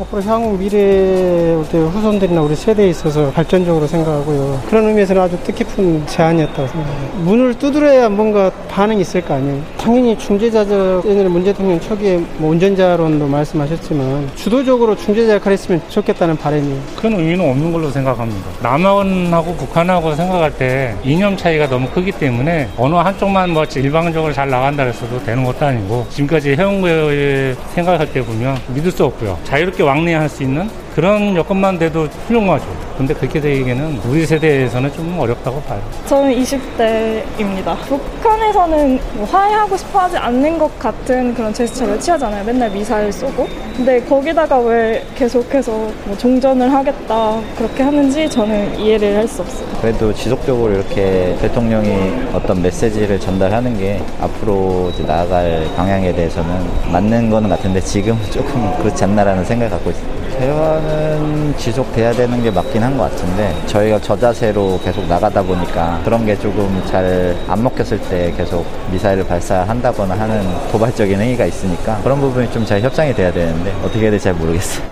앞으로 향후 미래 후손들이나 우리 세대에 있어서 발전적으로 생각하고요. 그런 의미에서는 아주 뜻깊은 제안이었다고 생각해요. 문을 두드려야 뭔가 반응이 있을 거 아니에요. 당연히 중재자적 예전에 문 대통령 초기에 뭐 운전자론도 말씀하셨지만 주도적으로 중재자 역할을 했으면 좋겠다는 바람이에요. 큰 의미는 없는 걸로 생각합니다. 남한하고 북한하고 생각할 때 이념 차이가 너무 크기 때문에 어느 한쪽만 뭐 일방적으로 잘 나간다 해서도 되는 것도 아니고 지금까지 해온 거에 생각할 때 보면 믿을 수 없고요. 자유롭게 왕래할 수 있는 그런 여건만 돼도 훌륭하죠. 근데 그렇게 되기에는 우리 세대에서는 좀 어렵다고 봐요. 저는 20대입니다. 북한에서는 뭐 화해하고 싶어 하지 않는 것 같은 그런 제스처를 취하잖아요. 맨날 미사일 쏘고. 근데 거기다가 왜 계속해서 뭐 종전을 하겠다 그렇게 하는지 저는 이해를 할 수 없어요. 그래도 지속적으로 이렇게 대통령이 어떤 메시지를 전달하는 게 앞으로 나아갈 방향에 대해서는 맞는 거는 같은데 지금은 조금 그렇지 않나라는 생각을 갖고 있습니다. 대화는 지속돼야 되는 게 맞긴 한 것 같은데 저희가 저 자세로 계속 나가다 보니까 그런 게 조금 잘 안 먹혔을 때 계속 미사일을 발사한다거나 하는 도발적인 행위가 있으니까 그런 부분이 좀 잘 협상이 돼야 되는데 어떻게 해야 될지 잘 모르겠어요.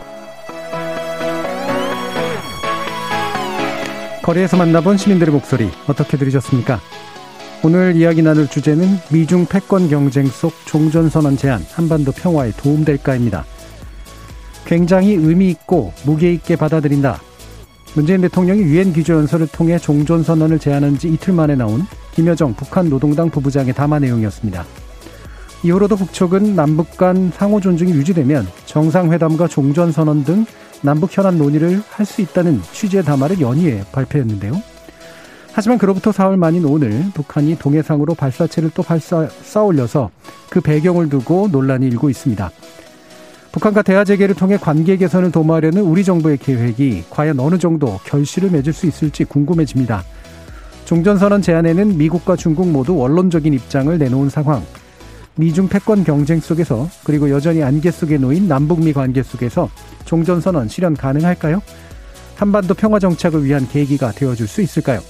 거리에서 만나본 시민들의 목소리 어떻게 들으셨습니까? 오늘 이야기 나눌 주제는 미중 패권 경쟁 속 종전선언 제안 한반도 평화에 도움될까입니다. 굉장히 의미 있고 무게 있게 받아들인다. 문재인 대통령이 유엔 기조연설을 통해 종전 선언을 제안한 지 이틀 만에 나온 김여정 북한 노동당 부부장의 담화 내용이었습니다. 이후로도 북측은 남북 간 상호 존중이 유지되면 정상회담과 종전 선언 등 남북 현안 논의를 할 수 있다는 취지의 담화를 연이어 발표했는데요. 하지만 그로부터 사흘 만인 오늘 북한이 동해상으로 발사체를 또 발사 쏴올려서 그 배경을 두고 논란이 일고 있습니다. 북한과 대화 재개를 통해 관계 개선을 도모하려는 우리 정부의 계획이 과연 어느 정도 결실을 맺을 수 있을지 궁금해집니다. 종전선언 제안에는 미국과 중국 모두 원론적인 입장을 내놓은 상황. 미중 패권 경쟁 속에서 그리고 여전히 안개 속에 놓인 남북미 관계 속에서 종전선언 실현 가능할까요? 한반도 평화 정착을 위한 계기가 되어줄 수 있을까요?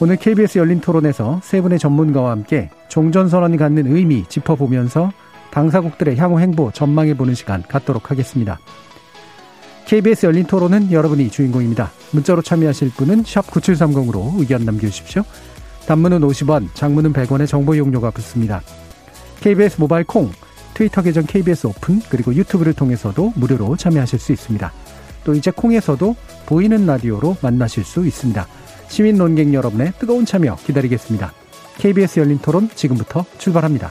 오늘 KBS 열린 토론에서 세 분의 전문가와 함께 종전선언이 갖는 의미 짚어보면서 당사국들의 향후 행보 전망해 보는 시간 갖도록 하겠습니다. KBS 열린 토론은 여러분이 주인공입니다. 문자로 참여하실 분은 9730으로 의견 남겨주십시오. 단문은 50원, 장문은 100원의 정보 이용료가 붙습니다. KBS 모바일 콩, 트위터 계정 KBS 오픈, 그리고 유튜브를 통해서도 무료로 참여하실 수 있습니다. 또 이제 콩에서도 보이는 라디오로 만나실 수 있습니다. 시민 논객 여러분의 뜨거운 참여 기다리겠습니다. KBS 열린 토론 지금부터 출발합니다.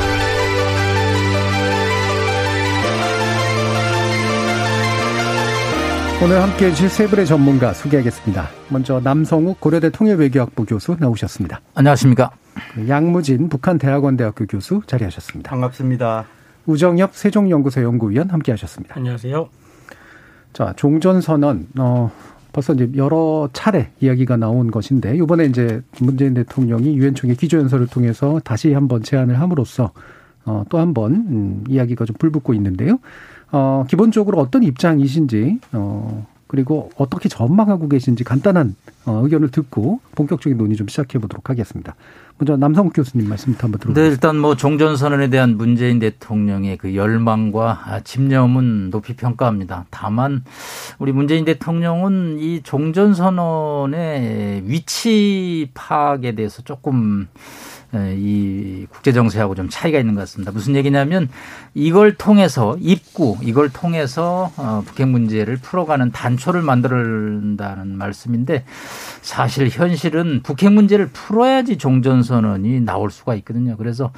오늘 함께 해주실 세 분의 전문가 소개하겠습니다. 먼저 남성욱 고려대 통일외교학부 교수 나오셨습니다. 안녕하십니까. 양무진 북한 대학원대학교 교수 자리하셨습니다. 반갑습니다. 우정엽 세종연구소 연구위원 함께 하셨습니다. 안녕하세요. 자, 종전선언, 어, 벌써 이제 여러 차례 이야기가 나온 것인데, 이번에 이제 문재인 대통령이 유엔 총회 기조연설을 통해서 다시 한번 제안을 함으로써, 어, 또 한번, 음, 이야기가 좀 불붙고 있는데요. 어, 기본적으로 어떤 입장이신지, 어, 그리고 어떻게 전망하고 계신지 간단한 어, 의견을 듣고 본격적인 논의 좀 시작해 보도록 하겠습니다. 먼저 남성 교수님 말씀부터 한번 들어보겠습니다. 네, 일단 뭐 종전선언에 대한 문재인 대통령의 그 열망과 집념은 높이 평가합니다. 다만 우리 문재인 대통령은 이 종전선언의 위치 파악에 대해서 조금 이 국제 정세하고 좀 차이가 있는 것 같습니다. 무슨 얘기냐면 이걸 통해서 입구 이걸 통해서 어, 북핵 문제를 풀어가는 단초를 만들어낸다는 말씀인데 사실 현실은 북핵 문제를 풀어야지 종전 선언이 나올 수가 있거든요. 그래서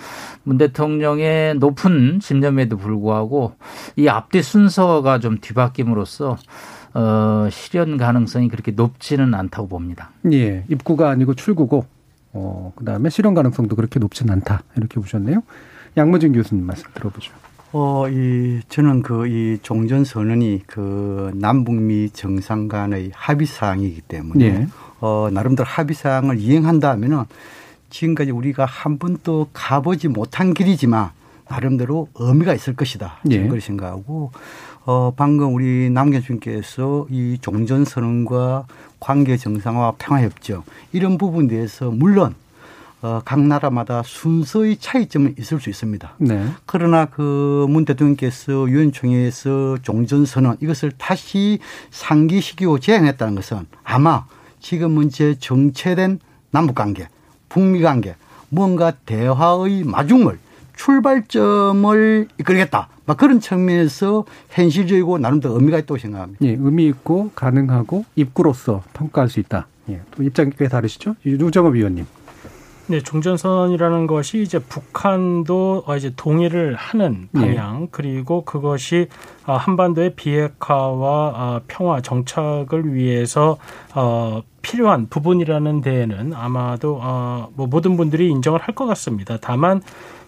문 대통령의 높은 집념에도 불구하고 이 앞뒤 순서가 좀 뒤바뀜으로써 어, 실현 가능성이 그렇게 높지는 않다고 봅니다. 예, 입구가 아니고 출구고 어, 그 다음에 실현 가능성도 그렇게 높진 않다. 이렇게 보셨네요. 양무진 교수님 말씀 들어보죠. 어, 이, 저는 그, 이 종전 선언이 그 남북미 정상 간의 합의 사항이기 때문에, 예. 어, 나름대로 합의 사항을 이행한다 하면은 지금까지 우리가 한 번도 가보지 못한 길이지만 나름대로 의미가 있을 것이다. 예. 저는 그렇게 생각하고, 어, 방금 우리 남교수님께서 이 종전선언과 관계 정상화 평화협정 이런 부분에 대해서 물론 어, 각 나라마다 순서의 차이점은 있을 수 있습니다. 네. 그러나 그 문 대통령께서 유엔총회에서 종전선언 이것을 다시 상기시키고 제안했다는 것은 아마 지금 문제 정체된 남북관계, 북미관계 뭔가 대화의 마중물 출발점을 이끌겠다. 막 그런 측면에서 현실적이고 나름대로 의미가 있다고 생각합니다. 예, 의미 있고 가능하고 입구로서 평가할 수 있다. 예, 또 입장이 꽤 다르시죠? 유정업 위원님. 네, 종전선언이라는 것이 이제 북한도 이제 동의를 하는 예. 방향 예. 그리고 그것이 아, 한반도의 비핵화와 아, 평화 정착을 위해서 어 필요한 부분이라는 데에는 아마도 어뭐 모든 분들이 인정을 할 것 같습니다. 다만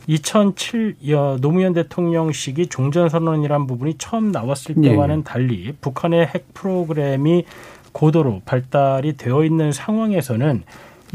2007 노무현 대통령 시기 종전선언이란 부분이 처음 나왔을 예. 때와는 달리 북한의 핵 프로그램이 고도로 발달이 되어 있는 상황에서는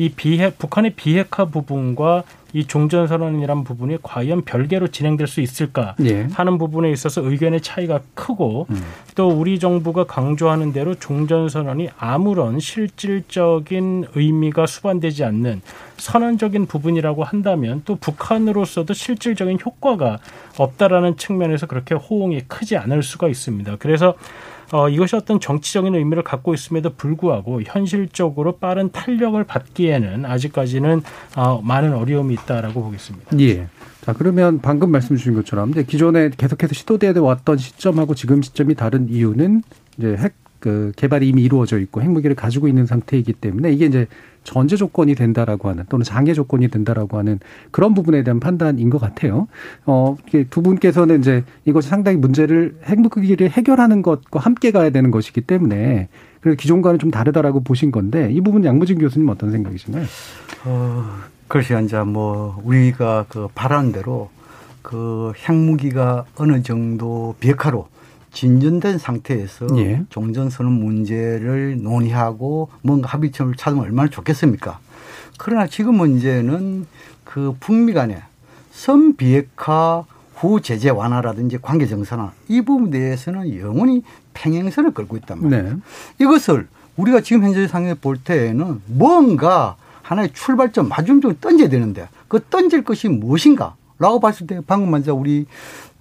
이 비핵 북한의 비핵화 부분과 이 종전 선언이란 부분이 과연 별개로 진행될 수 있을까 예. 하는 부분에 있어서 의견의 차이가 크고 음. 또 우리 정부가 강조하는 대로 종전 선언이 아무런 실질적인 의미가 수반되지 않는 선언적인 부분이라고 한다면 또 북한으로서도 실질적인 효과가 없다라는 측면에서 그렇게 호응이 크지 않을 수가 있습니다. 그래서 어, 이것이 어떤 정치적인 의미를 갖고 있음에도 불구하고 현실적으로 빠른 탄력을 받기에는 아직까지는 어, 많은 어려움이 있다라고 보겠습니다. 예. 자, 그러면 방금 말씀 주신 것처럼 이제 기존에 계속해서 시도되어 왔던 시점하고 지금 시점이 다른 이유는 이제 핵 그 개발이 이미 이루어져 있고 핵무기를 가지고 있는 상태이기 때문에 이게 이제 전제 조건이 된다라고 하는 또는 장애 조건이 된다라고 하는 그런 부분에 대한 판단인 것 같아요. 어, 두 분께서는 이제 이것이 상당히 문제를 핵무기를 해결하는 것과 함께 가야 되는 것이기 때문에 그래서 기존과는 좀 다르다라고 보신 건데 이 부분 양무진 교수님 어떤 생각이신가요? 어, 글쎄 이제 뭐 우리가 그 바라는 대로 그 핵무기가 어느 정도 비핵화로 진전된 상태에서 예. 종전선언 문제를 논의하고 뭔가 합의점을 찾으면 얼마나 좋겠습니까? 그러나 지금 문제는 그 북미 간의 선 비핵화 후 제재 완화라든지 관계 정상화 이 부분에 대해서는 영원히 평행선을 걸고 있단 말이에요. 네. 이것을 우리가 지금 현재 상황에 볼 때에는 뭔가 하나의 출발점 마중점을 던져야 되는데 그 던질 것이 무엇인가? 라고 봤을 때 방금 먼저 우리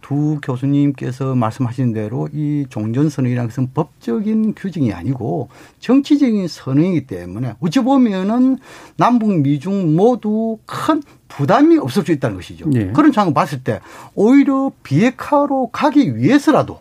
두 교수님께서 말씀하신 대로 이 종전선언이라는 것은 법적인 규정이 아니고 정치적인 선언이기 때문에 어찌 보면은 남북 미중 모두 큰 부담이 없을 수 있다는 것이죠. 네. 그런 상황을 봤을 때 오히려 비핵화로 가기 위해서라도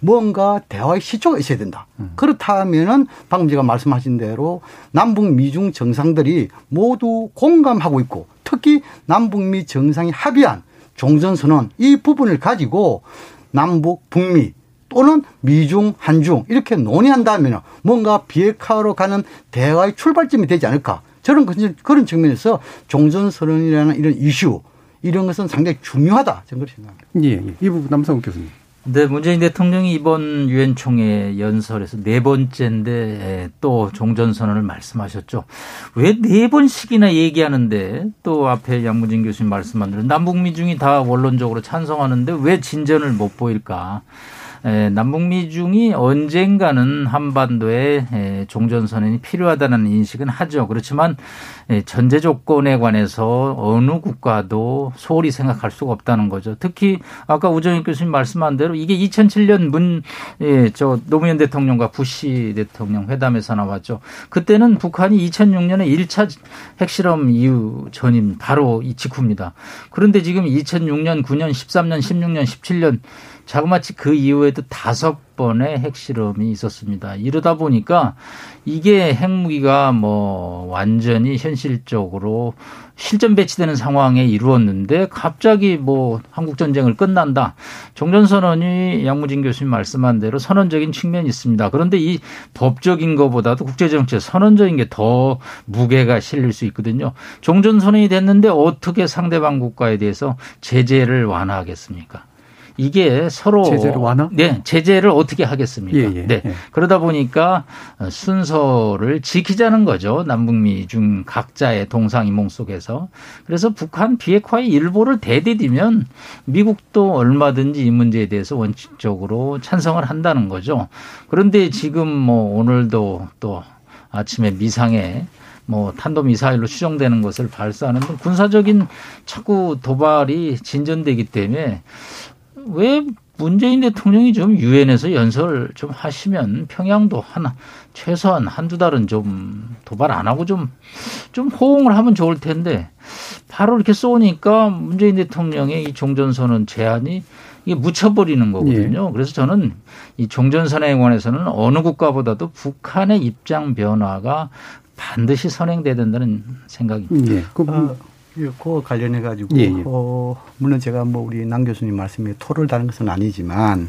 뭔가 대화의 시초가 있어야 된다. 음. 그렇다면은 방금 제가 말씀하신 대로 남북 미중 정상들이 모두 공감하고 있고 특히 남북미 정상이 합의한 종전선언 이 부분을 가지고 남북, 북미 또는 미중, 한중 이렇게 논의한다면 뭔가 비핵화로 가는 대화의 출발점이 되지 않을까. 저는 그런 측면에서 종전선언이라는 이런 이슈 이런 것은 상당히 중요하다. 저는 그렇게 생각합니다. 예, 예. 이 부분 남성욱 교수님. 네, 문재인 대통령이 이번 유엔 총회 연설에서 네 번째인데 또 종전 선언을 말씀하셨죠. 왜 네 번씩이나 얘기하는데 또 앞에 양무진 교수님 말씀한 대로 남북 미 중이 다 원론적으로 찬성하는데 왜 진전을 못 보일까? 에, 남북미 중이 언젠가는 한반도에 에, 종전선언이 필요하다는 인식은 하죠. 그렇지만 에, 전제 조건에 관해서 어느 국가도 소홀히 생각할 수가 없다는 거죠. 특히 아까 우정익 교수님 말씀한 대로 이게 2007년 문, 예, 저 노무현 대통령과 부시 대통령 회담에서 나왔죠. 그때는 북한이 2006년에 1차 핵실험 이후 전임 바로 이 직후입니다. 그런데 지금 2006년, 9년, 13년, 16년, 17년 자그마치 그 이후에도 다섯 번의 핵실험이 있었습니다. 이러다 보니까 이게 핵무기가 뭐 완전히 현실적으로 실전 배치되는 상황에 이루었는데 갑자기 뭐 한국 전쟁을 끝난다. 종전 선언이 양무진 교수님 말씀한 대로 선언적인 측면이 있습니다. 그런데 이 법적인 것보다도 국제정책 선언적인 게 더 무게가 실릴 수 있거든요. 종전 선언이 됐는데 어떻게 상대방 국가에 대해서 제재를 완화하겠습니까? 이게 서로 제재를 완화? 네, 제재를 어떻게 하겠습니까? 예, 예, 네. 예. 그러다 보니까 순서를 지키자는 거죠. 남북미 중 각자의 동상이몽 속에서. 그래서 북한 비핵화의 일보를 대디디면 미국도 얼마든지 이 문제에 대해서 원칙적으로 찬성을 한다는 거죠. 그런데 지금 뭐 오늘도 또 아침에 미상에 뭐 탄도 미사일로 추정되는 것을 발사하는 등 군사적인 자꾸 도발이 진전되기 때문에 왜 문재인 대통령이 좀 유엔에서 연설 좀 하시면 평양도 하나 최소한 한두 달은 좀 도발 안 하고 좀좀 호응을 하면 좋을 텐데 바로 이렇게 쏘니까 문재인 대통령의 이 종전선언 제안이 이게 묻혀버리는 거거든요. 예. 그래서 저는 이 종전선언에 관해서는 어느 국가보다도 북한의 입장 변화가 반드시 선행돼야 된다는 생각입니다. 예. 그, 어, 그 관련해 가지고 예, 예. 어, 물론 제가 뭐 우리 남 교수님 말씀에 토를 다는 것은 아니지만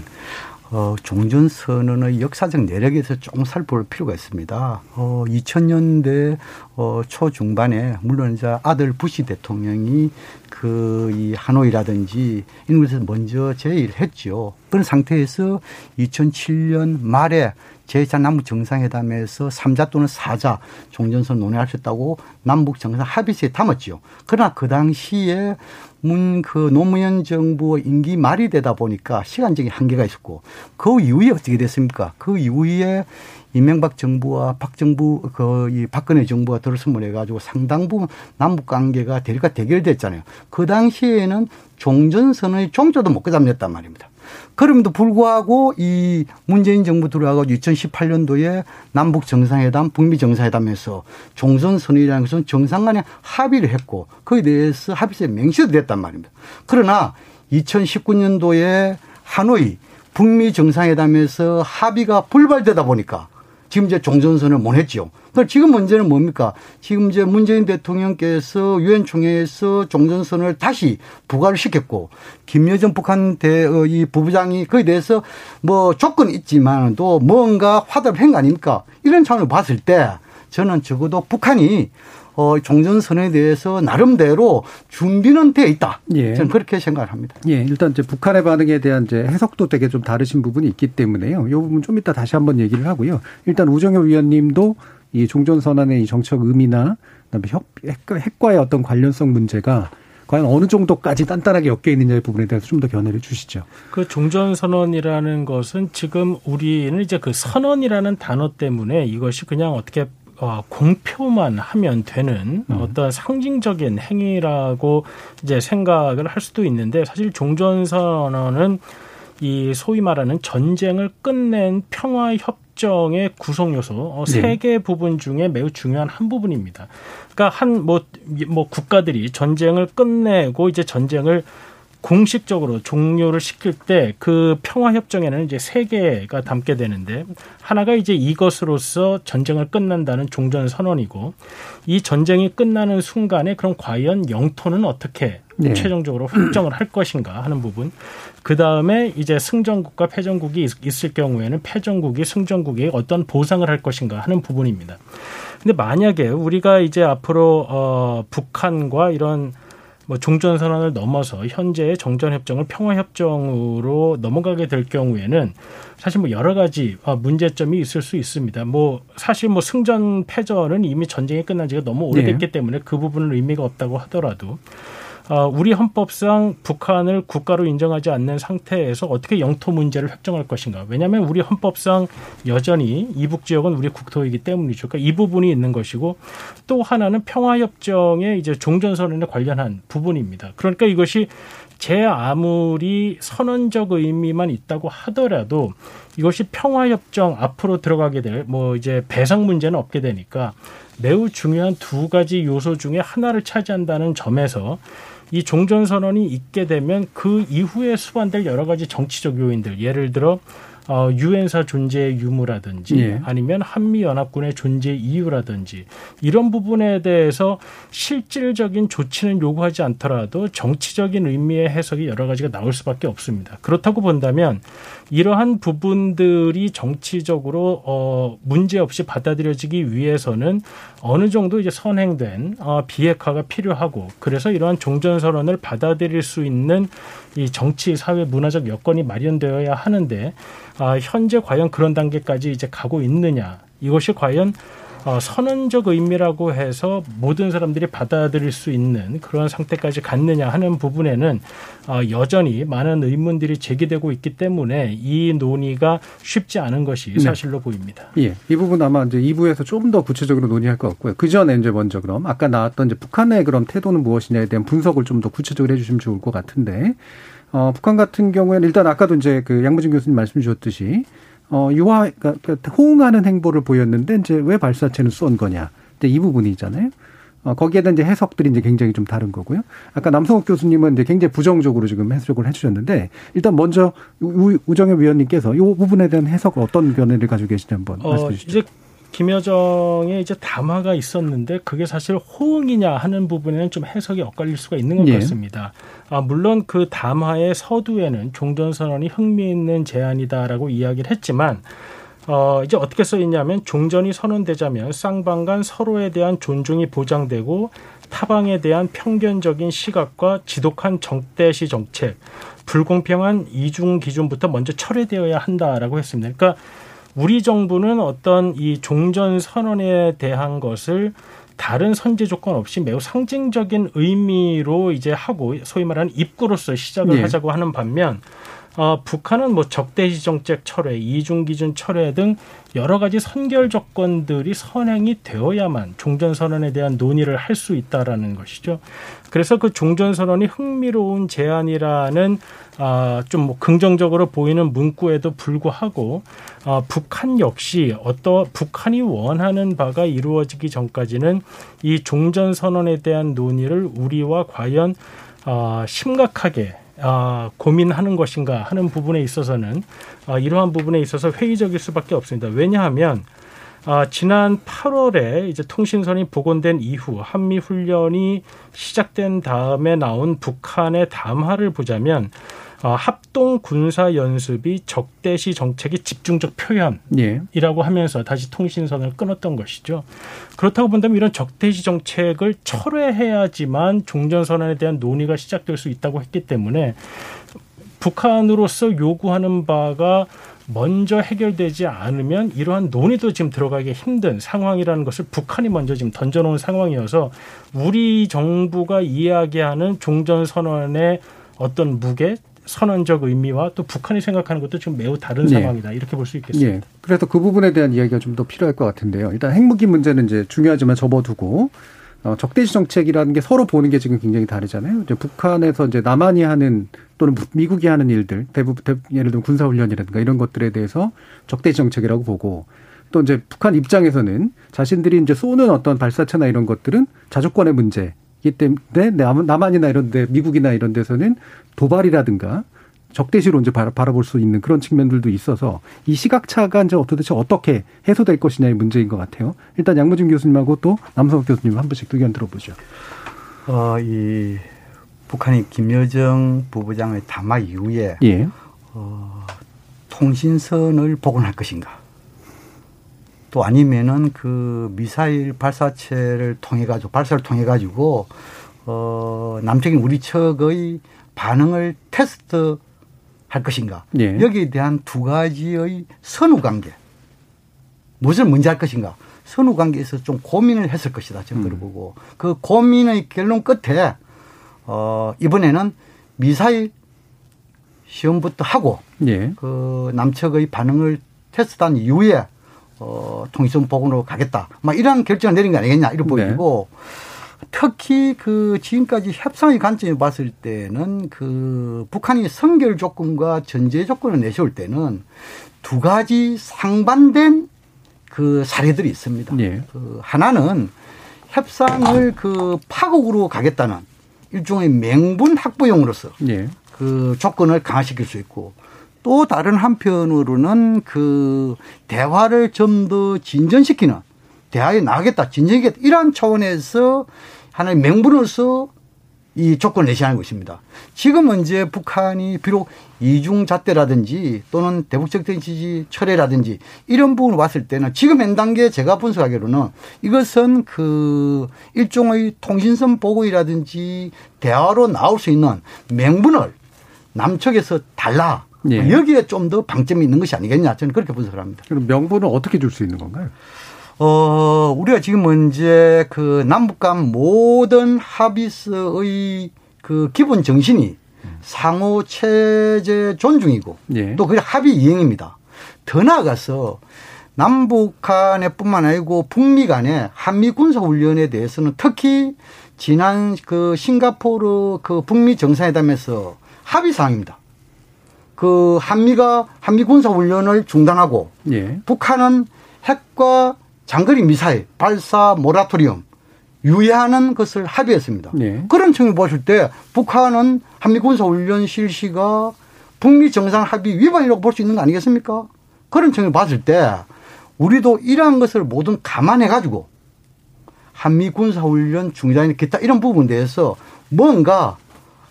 어, 종전 선언의 역사적 내력에서 조금 살펴볼 필요가 있습니다. 어, 2000년대 어, 초중반에 물론 이제 아들 부시 대통령이 그 이 하노이라든지 이런 곳에서 먼저 제의를 했죠. 그런 상태에서 2007년 말에 제2차 남북 정상회담에서 3자 또는 4자 종전선 논의할 수 있다고 남북 정상 합의서에 담았지요. 그러나 그 당시에 문 그 노무현 정부 임기 말이 되다 보니까 시간적인 한계가 있었고 그 이후에 어떻게 됐습니까? 그 이후에 이명박 정부와 박 정부 그이 박근혜 정부가 들어서면 해가지고 상당 부분 남북 관계가 대립과 대결됐잖아요. 그 당시에는 종전선의 종조도 못 가담냈단 말입니다. 그럼에도 불구하고 이 문재인 정부 들어와서 2018년도에 남북 정상회담, 북미 정상회담에서 종전 선언이라는 것은 정상 간에 합의를 했고 거기에 대해서 합의서에 명시도 됐단 말입니다. 그러나 2019년도에 하노이 북미 정상회담에서 합의가 불발되다 보니까 지금 이제 종전선을 못 했지요. 그러니까 지금 문제는 뭡니까? 지금 이제 문재인 대통령께서 유엔 총회에서 종전선을 다시 부과를 시켰고 김여정 북한 대의 어, 부부장이 그에 대해서 뭐 조건 있지만도 뭔가 화답을 한 거 아닙니까? 이런 차원을 봤을 때 저는 적어도 북한이 어, 종전선에 대해서 나름대로 준비는 돼 있다. 예. 저는 그렇게 생각을 합니다. 예. 일단 이제 북한의 반응에 대한 이제 해석도 되게 좀 다르신 부분이 있기 때문에요. 이 부분 좀 이따 다시 한번 얘기를 하고요. 일단 우정효 위원님도 이 종전선언의 이 정책 의미나 그다음에 핵, 과의 어떤 관련성 문제가 과연 어느 정도까지 단단하게 엮여 있느냐의 부분에 대해서 좀 더 견해를 주시죠. 그 종전 선언이라는 것은 지금 우리는 이제 그 선언이라는 단어 때문에 이것이 그냥 어떻게 어, 공표만 하면 되는 음. 어떤 상징적인 행위라고 이제 생각을 할 수도 있는데 사실 종전선언은 이 소위 말하는 전쟁을 끝낸 평화 협정의 구성 요소 어, 네. 세개 부분 중에 매우 중요한 한 부분입니다. 그러니까 한 뭐뭐 뭐 국가들이 전쟁을 끝내고 이제 전쟁을 공식적으로 종료를 시킬 때 그 평화 협정에는 이제 세 개가 담게 되는데 하나가 이제 이것으로서 전쟁을 끝난다는 종전 선언이고 이 전쟁이 끝나는 순간에 그럼 과연 영토는 어떻게 네. 최종적으로 확정을 할 것인가 하는 부분. 그 다음에 이제 승전국과 패전국이 있을 경우에는 패전국이 승전국에 어떤 보상을 할 것인가 하는 부분입니다. 근데 만약에 우리가 이제 앞으로 어 북한과 이런 뭐 종전 선언을 넘어서 현재의 정전 협정을 평화 협정으로 넘어가게 될 경우에는 사실 뭐 여러 가지 어, 문제점이 있을 수 있습니다. 뭐 사실 뭐 승전 패전은 이미 전쟁이 끝난 지가 너무 오래됐기 네. 때문에 그 부분은 의미가 없다고 하더라도 어, 우리 헌법상 북한을 국가로 인정하지 않는 상태에서 어떻게 영토 문제를 획정할 것인가. 왜냐하면 우리 헌법상 여전히 이북 지역은 우리 국토이기 때문이죠. 그러니까 이 부분이 있는 것이고 또 하나는 평화협정의 이제 종전선언에 관련한 부분입니다. 그러니까 이것이 제 아무리 선언적 의미만 있다고 하더라도 이것이 평화협정 앞으로 들어가게 될 뭐 이제 배상 문제는 없게 되니까 매우 중요한 두 가지 요소 중에 하나를 차지한다는 점에서 이 종전선언이 있게 되면 그 이후에 수반될 여러 가지 정치적 요인들 예를 들어 어, 유엔사 존재의 유무라든지 예. 아니면 한미 연합군의 존재 이유라든지 이런 부분에 대해서 실질적인 조치는 요구하지 않더라도 정치적인 의미의 해석이 여러 가지가 나올 수밖에 없습니다. 그렇다고 본다면 이러한 부분들이 정치적으로 어, 문제 없이 받아들여지기 위해서는 어느 정도 이제 선행된 어, 비핵화가 필요하고 그래서 이러한 종전 선언을 받아들일 수 있는 이 정치 사회 문화적 여건이 마련되어야 하는데 아, 현재 과연 그런 단계까지 이제 가고 있느냐 이것이 과연 어, 선언적 의미라고 해서 모든 사람들이 받아들일 수 있는 그런 상태까지 갔느냐 하는 부분에는 어, 여전히 많은 의문들이 제기되고 있기 때문에 이 논의가 쉽지 않은 것이 네. 사실로 네. 보입니다. 예. 이 부분 아마 이제 2부에서 좀더 구체적으로 논의할 것 같고요. 그 전에 이제 먼저 그럼 아까 나왔던 이제 북한의 그럼 태도는 무엇이냐에 대한 분석을 좀 더 구체적으로 해주시면 좋을 것 같은데 어, 북한 같은 경우에는 일단 아까도 이제 그 양무진 교수님 말씀 주셨듯이 어, 유화, 그러니까, 그러니까 호응하는 행보를 보였는데 이제 왜 발사체는 쏜 거냐. 이제 이 부분이잖아요. 어, 거기에 대한 이제 해석들이 이제 굉장히 좀 다른 거고요. 아까 남성욱 교수님은 이제 굉장히 부정적으로 지금 해석을 해주셨는데 일단 먼저 우, 우정엽 위원님께서 이 부분에 대한 해석 어떤 견해를 가지고 계시는지 한번 어, 말씀해 주시죠. 김여정의 이제 담화가 있었는데 그게 사실 호응이냐 하는 부분에는 좀 해석이 엇갈릴 수가 있는 것 예. 같습니다. 아, 물론 그 담화의 서두에는 종전선언이 흥미있는 제안이다라고 이야기를 했지만 어, 이제 어떻게 써 있냐면 종전이 선언되자면 쌍방 간 서로에 대한 존중이 보장되고 타방에 대한 편견적인 시각과 지독한 정대시 정책, 불공평한 이중 기준부터 먼저 철회되어야 한다라고 했습니다. 그러니까 우리 정부는 어떤 이 종전 선언에 대한 것을 다른 선제 조건 없이 매우 상징적인 의미로 이제 하고 소위 말하는 입구로서 시작을 네. 하자고 하는 반면 어, 북한은 뭐 적대시 정책 철회, 이중 기준 철회 등 여러 가지 선결 조건들이 선행이 되어야만 종전 선언에 대한 논의를 할 수 있다라는 것이죠. 그래서 그 종전 선언이 흥미로운 제안이라는 아, 좀 뭐 긍정적으로 보이는 문구에도 불구하고 아, 북한 역시 어떤 북한이 원하는 바가 이루어지기 전까지는 이 종전 선언에 대한 논의를 우리와 과연 아, 심각하게 아, 고민하는 것인가 하는 부분에 있어서는 아, 이러한 부분에 있어서 회의적일 수밖에 없습니다. 왜냐하면 아, 지난 8월에 이제 통신선이 복원된 이후 한미 훈련이 시작된 다음에 나온 북한의 담화를 보자면 어, 합동 군사 연습이 적대시 정책의 집중적 표현이라고 예. 하면서 다시 통신선을 끊었던 것이죠. 그렇다고 본다면 이런 적대시 정책을 철회해야지만 종전선언에 대한 논의가 시작될 수 있다고 했기 때문에 북한으로서 요구하는 바가 먼저 해결되지 않으면 이러한 논의도 지금 들어가기 힘든 상황이라는 것을 북한이 먼저 지금 던져놓은 상황이어서 우리 정부가 이야기하는 종전선언의 어떤 무게 선언적 의미와 또 북한이 생각하는 것도 지금 매우 다른 네. 상황이다 이렇게 볼 수 있겠습니다. 네. 그래서 그 부분에 대한 이야기가 좀 더 필요할 것 같은데요. 일단 핵무기 문제는 이제 중요하지만 접어두고 어, 적대시 정책이라는 게 서로 보는 게 지금 굉장히 다르잖아요. 이제 북한에서 이제 남한이 하는 또는 미국이 하는 일들 대부분 예를 들면 군사훈련이라든가 이런 것들에 대해서 적대시 정책이라고 보고 또 이제 북한 입장에서는 자신들이 이제 쏘는 어떤 발사체나 이런 것들은 자주권의 문제 때문에 남한이나 이런 데 미국이나 이런 데서는 도발이라든가 적대시로 이제 바라볼 수 있는 그런 측면들도 있어서 이 시각차가 이제 도대체 어떻게 해소될 것이냐의 문제인 것 같아요. 일단 양무진 교수님하고 또 남성 교수님 한 분씩 의견 들어보죠. 어, 이 북한이 김여정 부부장의 담화 이후에 예. 어, 통신선을 복원할 것인가? 또 아니면은 그 미사일 발사체를 통해 가지고 발사를 통해 가지고 어 남쪽인 우리 측의 반응을 테스트 할 것인가 예. 여기에 대한 두 가지의 선후 관계 무엇을 먼저 할 것인가 선후 관계에서 좀 고민을 했을 것이다 저는 음. 그러고 그 고민의 결론 끝에 어 이번에는 미사일 시험부터 하고 예. 그 남측의 반응을 테스트한 이후에 어, 통신 복원으로 가겠다. 막 이런 결정을 내린 거 아니겠냐 이렇게 네. 보이고 특히 그 지금까지 협상의 관점에 봤을 때는 그 북한이 선결 조건과 전제 조건을 내세울 때는 두 가지 상반된 그 사례들이 있습니다. 네. 그 하나는 협상을 그 파국으로 가겠다는 일종의 맹분 확보용으로서 네. 그 조건을 강화시킬 수 있고 또 다른 한편으로는 그 대화를 좀 더 진전시키는 대화에 나가겠다, 진전이겠다 이러한 차원에서 하나의 명분으로서 이 조건을 내시하는 것입니다. 지금은 이제 북한이 비록 이중잣대라든지 또는 대북적인 지지 철회라든지 이런 부분을 봤을 때는 지금 현 단계 제가 분석하기로는 이것은 그 일종의 통신선 보고이라든지 대화로 나올 수 있는 명분을 남측에서 달라. 예. 여기에 좀 더 방점이 있는 것이 아니겠냐. 저는 그렇게 분석을 합니다. 그럼 명분은 어떻게 줄 수 있는 건가요? 어, 우리가 지금 이제 그 남북 간 모든 합의서의 그 기본 정신이 상호 체제 존중이고 예. 또 그게 합의 이행입니다. 더 나아가서 남북 간에 뿐만 아니고 북미 간에 한미 군사 훈련에 대해서는 특히 지난 그 싱가포르 그 북미 정상회담에서 합의 사항입니다. 그 한미가 한미 군사 훈련을 중단하고 예. 북한은 핵과 장거리 미사일 발사 모라토리엄 유예하는 것을 합의했습니다. 네. 그런 측면 보실 때 북한은 한미 군사 훈련 실시가 북미 정상 합의 위반이라고 볼 수 있는 거 아니겠습니까? 그런 측면 봤을 때 우리도 이러한 것을 모두 감안해 가지고 한미 군사 훈련 중단이나 기타 이런 부분에 대해서 뭔가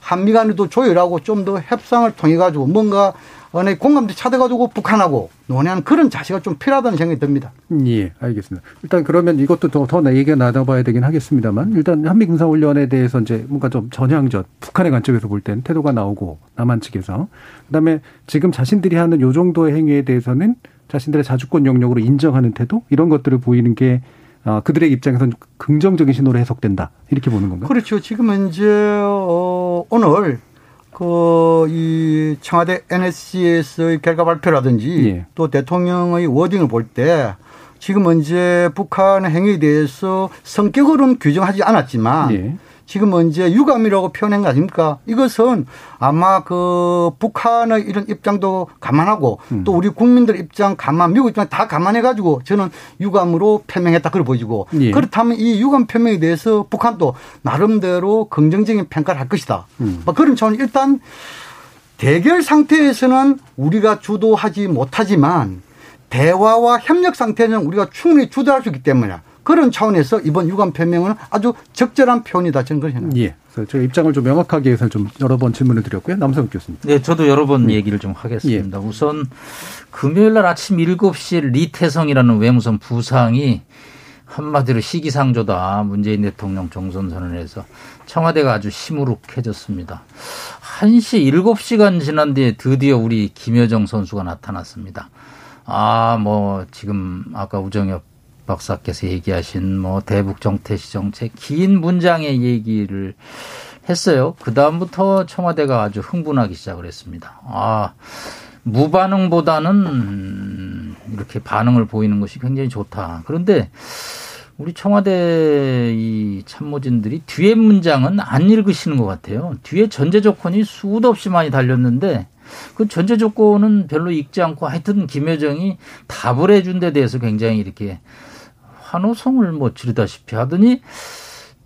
한미 간에도 조율하고 좀 더 협상을 통해 가지고 뭔가 언의 공감대 찾아 가지고 북한하고 논의하는 그런 자세가 좀 필요하다는 생각이 듭니다. 예, 알겠습니다. 일단 그러면 이것도 더, 더 얘기가 나눠봐야 되긴 하겠습니다만 일단 한미 군사훈련에 대해서 이제 뭔가 좀 전향적 북한의 관점에서 볼 때는 태도가 나오고 남한 측에서 그다음에 지금 자신들이 하는 요 정도의 행위에 대해서는 자신들의 자주권 영역으로 인정하는 태도 이런 것들을 보이는 게 어, 그들의 입장에서는 긍정적인 신호로 해석된다 이렇게 보는 건가요? 그렇죠. 지금 이제 어, 오늘 그, 이 청와대 NSC에서의 결과 발표라든지 예. 또 대통령의 워딩을 볼 때 지금 이제 북한 행위에 대해서 성격으로는 규정하지 않았지만 예. 지금 언제 유감이라고 표현한 거 아닙니까? 이것은 아마 그 북한의 이런 입장도 감안하고 음. 또 우리 국민들 입장 감안, 미국 입장 다 감안해가지고 저는 유감으로 표명했다 그래 보이고 예. 그렇다면 이 유감 표명에 대해서 북한도 나름대로 긍정적인 평가를 할 것이다. 음. 뭐 그런 차원 일단 대결 상태에서는 우리가 주도하지 못하지만 대화와 협력 상태는 우리가 충분히 주도할 수 있기 때문에 그런 차원에서 이번 유감 표명은 아주 적절한 표현이다 저는 그렇게 생각합니다. 예. 그래서 제가 입장을 좀 명확하게 해서 좀 여러 번 질문을 드렸고요. 남성 교수님. 네, 저도 여러 번 네. 얘기를 좀 하겠습니다. 예. 우선 금요일 날 아침 7시 리태성이라는 외무성 부상이 한마디로 시기상조다. 문재인 대통령 종선 선언에서 청와대가 아주 시무룩해졌습니다. 1시 7시간 지난 뒤에 드디어 우리 김여정 선수가 나타났습니다. 아, 뭐 지금 아까 우정엽 박사께서 얘기하신 뭐 대북 정태시 정책 긴 문장의 얘기를 했어요. 그 다음부터 청와대가 아주 흥분하기 시작을 했습니다. 아 무반응보다는 이렇게 반응을 보이는 것이 굉장히 좋다. 그런데 우리 청와대 이 참모진들이 뒤에 문장은 안 읽으시는 것 같아요. 뒤에 전제 조건이 수도 없이 많이 달렸는데 그 전제 조건은 별로 읽지 않고 하여튼 김여정이 답을 해준 데 대해서 굉장히 이렇게 환호성을 뭐 지르다시피 하더니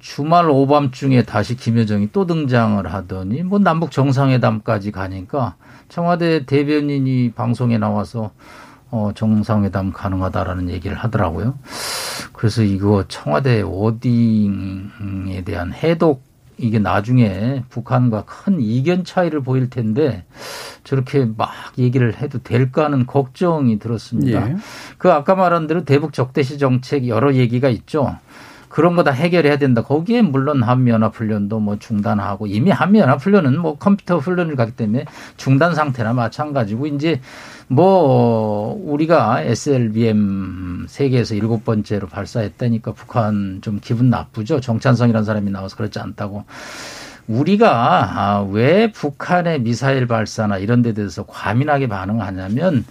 주말 오밤중에 다시 김여정이 또 등장을 하더니 뭐 남북 정상회담까지 가니까 청와대 대변인이 방송에 나와서 어 정상회담 가능하다라는 얘기를 하더라고요. 그래서 이거 청와대 워딩에 대한 해독 이게 나중에 북한과 큰 이견 차이를 보일 텐데 저렇게 막 얘기를 해도 될까 하는 걱정이 들었습니다. 예. 그 아까 말한 대로 대북 적대시 정책 여러 얘기가 있죠. 그런 거 다 해결해야 된다. 거기에 물론 한미연합훈련도 뭐 중단하고 이미 한미연합훈련은 뭐 컴퓨터 훈련을 가기 때문에 중단 상태나 마찬가지고 이제 뭐 우리가 SLBM 세계에서 일곱 번째로 발사했다니까 북한 좀 기분 나쁘죠. 정찬성이라는 사람이 나와서 그렇지 않다고. 우리가 아, 왜 북한의 미사일 발사나 이런 데 대해서 과민하게 반응하냐면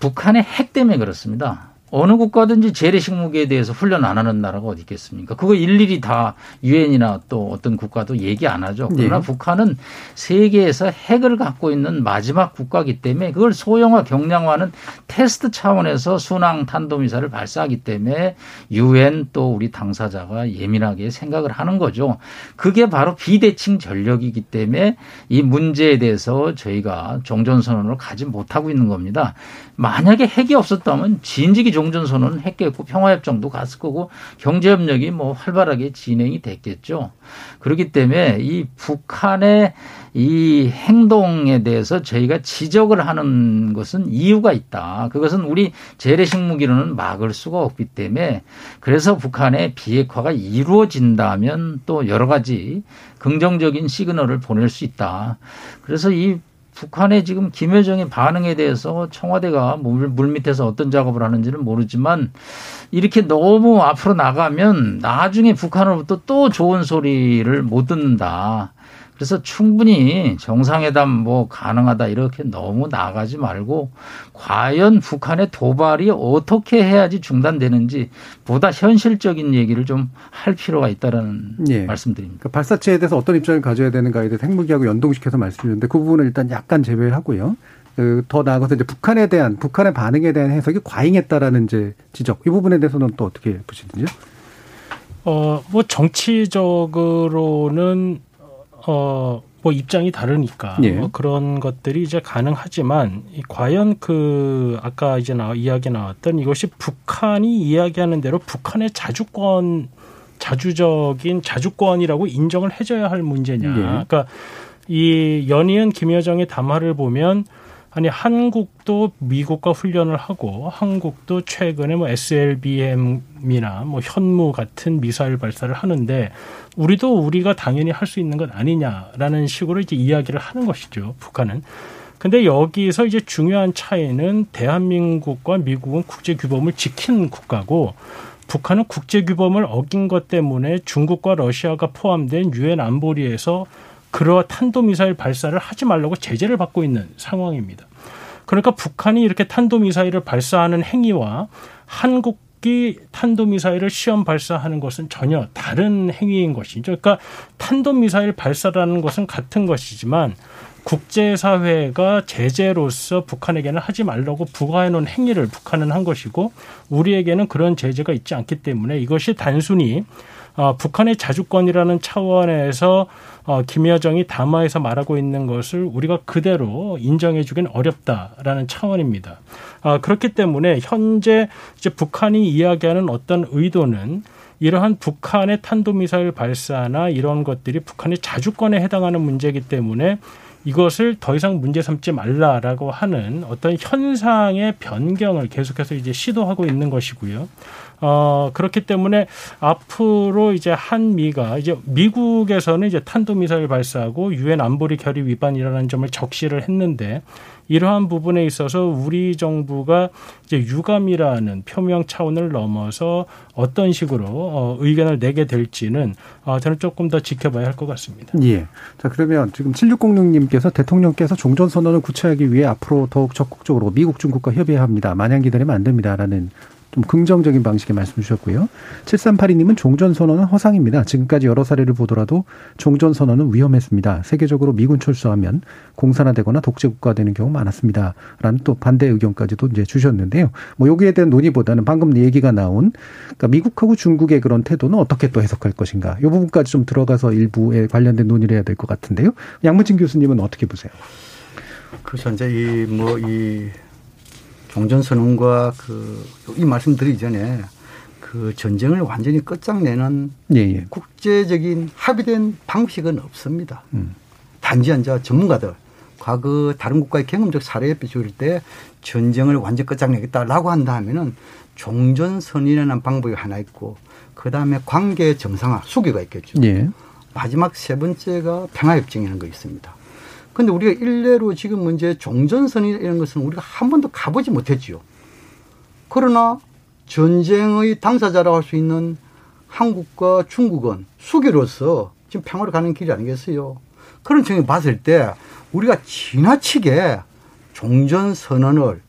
북한의 핵 때문에 그렇습니다. 어느 국가든지 재래식 무기에 대해서 훈련 안 하는 나라가 어디 있겠습니까? 그거 일일이 다 유엔이나 또 어떤 국가도 얘기 안 하죠. 그러나 네. 북한은 세계에서 핵을 갖고 있는 마지막 국가이기 때문에 그걸 소형화 경량화는 테스트 차원에서 순항 탄도미사를 발사하기 때문에 유엔 또 우리 당사자가 예민하게 생각을 하는 거죠. 그게 바로 비대칭 전력이기 때문에 이 문제에 대해서 저희가 종전선언을 가지 못하고 있는 겁니다. 만약에 핵이 없었다면 진즉이 종전 선언은 했겠고 평화협정도 갔을 거고 경제협력이 뭐 활발하게 진행이 됐겠죠. 그렇기 때문에 이 북한의 이 행동에 대해서 저희가 지적을 하는 것은 이유가 있다. 그것은 우리 재래식 무기로는 막을 수가 없기 때문에 그래서 북한의 비핵화가 이루어진다면 또 여러 가지 긍정적인 시그널을 보낼 수 있다. 그래서 이 북한의 지금 김여정의 반응에 대해서 청와대가 물, 물 밑에서 어떤 작업을 하는지는 모르지만 이렇게 너무 앞으로 나가면 나중에 북한으로부터 또 좋은 소리를 못 듣는다. 그래서 충분히 정상회담 뭐 가능하다 이렇게 너무 나가지 말고 과연 북한의 도발이 어떻게 해야지 중단되는지 보다 현실적인 얘기를 좀 할 필요가 있다라는 예. 말씀드립니다. 그러니까 발사체에 대해서 어떤 입장을 가져야 되는가에 대해서 핵무기하고 연동시켜서 말씀드렸는데 그 부분을 일단 약간 제외하고요. 그더 나아가서 이제 북한에 대한 북한의 반응에 대한 해석이 과잉했다라는 이제 지적 이 부분에 대해서는 또 어떻게 보시는지요? 어, 뭐 정치적으로는 어, 뭐 입장이 다르니까 예. 뭐 그런 것들이 이제 가능하지만 과연 그 아까 이제 나 이야기 나왔던 이것이 북한이 이야기하는 대로 북한의 자주권 자주적인 자주권이라고 인정을 해줘야 할 문제냐. 예. 그러니까 이 연이은 김여정의 담화를 보면 아니 한국도 미국과 훈련을 하고 한국도 최근에 뭐 SLBM이나 뭐 현무 같은 미사일 발사를 하는데 우리도 우리가 당연히 할 수 있는 것 아니냐라는 식으로 이제 이야기를 하는 것이죠. 북한은. 근데 여기서 이제 중요한 차이는 대한민국과 미국은 국제 규범을 지킨 국가고 북한은 국제 규범을 어긴 것 때문에 중국과 러시아가 포함된 유엔 안보리에서 그러 탄도미사일 발사를 하지 말라고 제재를 받고 있는 상황입니다. 그러니까 북한이 이렇게 탄도미사일을 발사하는 행위와 한국이 탄도미사일을 시험 발사하는 것은 전혀 다른 행위인 것이죠. 그러니까 탄도미사일 발사라는 것은 같은 것이지만 국제사회가 제재로서 북한에게는 하지 말라고 부과해 놓은 행위를 북한은 한 것이고 우리에게는 그런 제재가 있지 않기 때문에 이것이 단순히 어, 북한의 자주권이라는 차원에서 어, 김여정이 담화에서 말하고 있는 것을 우리가 그대로 인정해주긴 어렵다라는 차원입니다. 어, 그렇기 때문에 현재 이제 북한이 이야기하는 어떤 의도는 이러한 북한의 탄도미사일 발사나 이런 것들이 북한의 자주권에 해당하는 문제이기 때문에 이것을 더 이상 문제 삼지 말라라고 하는 어떤 현상의 변경을 계속해서 이제 시도하고 있는 것이고요. 어, 그렇기 때문에 앞으로 이제 한미가 이제 미국에서는 이제 탄도미사일 발사하고 유엔 안보리 결의 위반이라는 점을 적시를 했는데 이러한 부분에 있어서 우리 정부가 이제 유감이라는 표명 차원을 넘어서 어떤 식으로 어, 의견을 내게 될지는 어, 저는 조금 더 지켜봐야 할 것 같습니다. 예. 자, 그러면 지금 7606님께서 대통령께서 종전 선언을 구체하기 위해 앞으로 더욱 적극적으로 미국, 중국과 협의해야 합니다. 마냥 기다리면 안 됩니다라는 좀 긍정적인 방식의 말씀 주셨고요. 7382님은 종전선언은 허상입니다. 지금까지 여러 사례를 보더라도 종전선언은 위험했습니다. 세계적으로 미군 철수하면 공산화되거나 독재국가 되는 경우 많았습니다. 라는 또 반대 의견까지도 이제 주셨는데요. 뭐 여기에 대한 논의보다는 방금 얘기가 나온 그러니까 미국하고 중국의 그런 태도는 어떻게 또 해석할 것인가. 이 부분까지 좀 들어가서 일부에 관련된 논의를 해야 될 것 같은데요. 양문진 교수님은 어떻게 보세요? 그렇죠. 이제 이 뭐이 뭐 종전선언과 그 이 말씀 드리기 전에 그 전쟁을 완전히 끝장내는 예, 예. 국제적인 합의된 방식은 없습니다. 음. 단지 한자 전문가들 과거 다른 국가의 경험적 사례에 비추을 때 전쟁을 완전 끝장내겠다라고 한다 하면은 종전선언이라는 방법이 하나 있고 그 다음에 관계 정상화 수교가 있겠죠. 예. 마지막 세 번째가 평화협정이라는 거 있습니다. 근데 우리가 일례로 지금 문제 종전선이 이런 것은 우리가 한 번도 가보지 못했지요. 그러나 전쟁의 당사자라고 할 수 있는 한국과 중국은 수교로서 지금 평화로 가는 길이 아니겠어요. 그런 측면에 봤을 때 우리가 지나치게 종전 선언을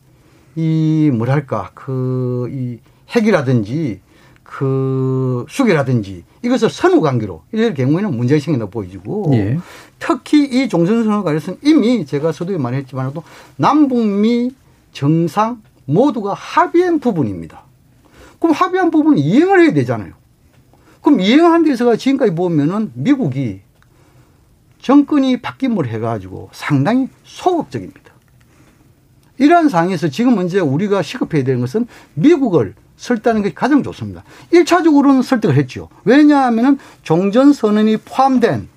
이 뭐랄까 그 이 핵이라든지 그 수계라든지 이것을 선후 관계로 이럴 경우에는 문제가 생긴다 보여지고 예. 특히 이 종전 선언 관련해서는 이미 제가 서두에 말했지만도 남북미 정상 모두가 합의한 부분입니다. 그럼 합의한 부분은 이행을 해야 되잖아요. 그럼 이행한 데서가 지금까지 보면은 미국이 정권이 바뀜을 해가지고 상당히 소극적입니다. 이러한 상황에서 지금 문제 우리가 시급해야 되는 것은 미국을 설득하는 것이 가장 좋습니다. 1차적으로는 설득을 했죠. 왜냐하면 종전선언이 포함된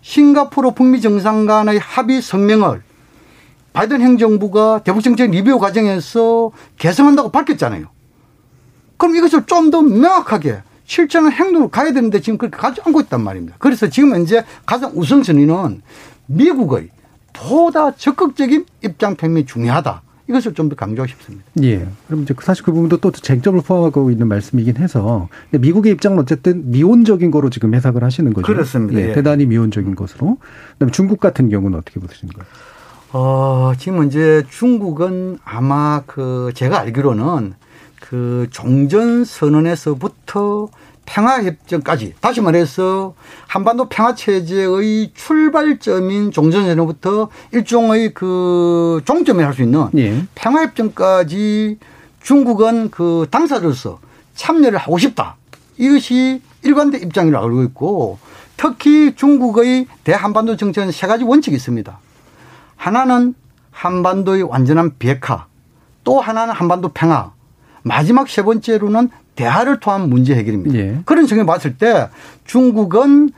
싱가포르 북미 정상 간의 합의 성명을 바이든 행정부가 대북 정책 리뷰 과정에서 개성한다고 밝혔잖아요. 그럼 이것을 좀 더 명확하게 실천한 행동을 가야 되는데 지금 그렇게 가지 않고 있단 말입니다. 그래서 지금 현재 가장 우선순위는 미국의 보다 적극적인 입장 표명이 중요하다. 이것을 좀 더 강조하고 싶습니다. 예. 그럼 이제 사실 그 부분도 또 쟁점을 포함하고 있는 말씀이긴 해서 미국의 입장은 어쨌든 미온적인 거로 지금 해석을 하시는 거죠. 그렇습니다. 예. 예. 대단히 미온적인 것으로. 그다음에 중국 같은 경우는 어떻게 보시는 거예요? 어, 지금 이제 중국은 아마 그 제가 알기로는 그 종전 선언에서부터 평화협정까지 다시 말해서 한반도 평화체제의 출발점인 종전선언부터 일종의 그 종점이 할 수 있는 예. 평화협정까지 중국은 그 당사로서 참여를 하고 싶다. 이것이 일관된 입장이라고 알고 있고 특히 중국의 대한반도 정책은 세 가지 원칙이 있습니다. 하나는 한반도의 완전한 비핵화, 또 하나는 한반도 평화, 마지막 세 번째로는 대화를 통한 문제 해결입니다. 예. 그런 측면에 봤을 때 중국은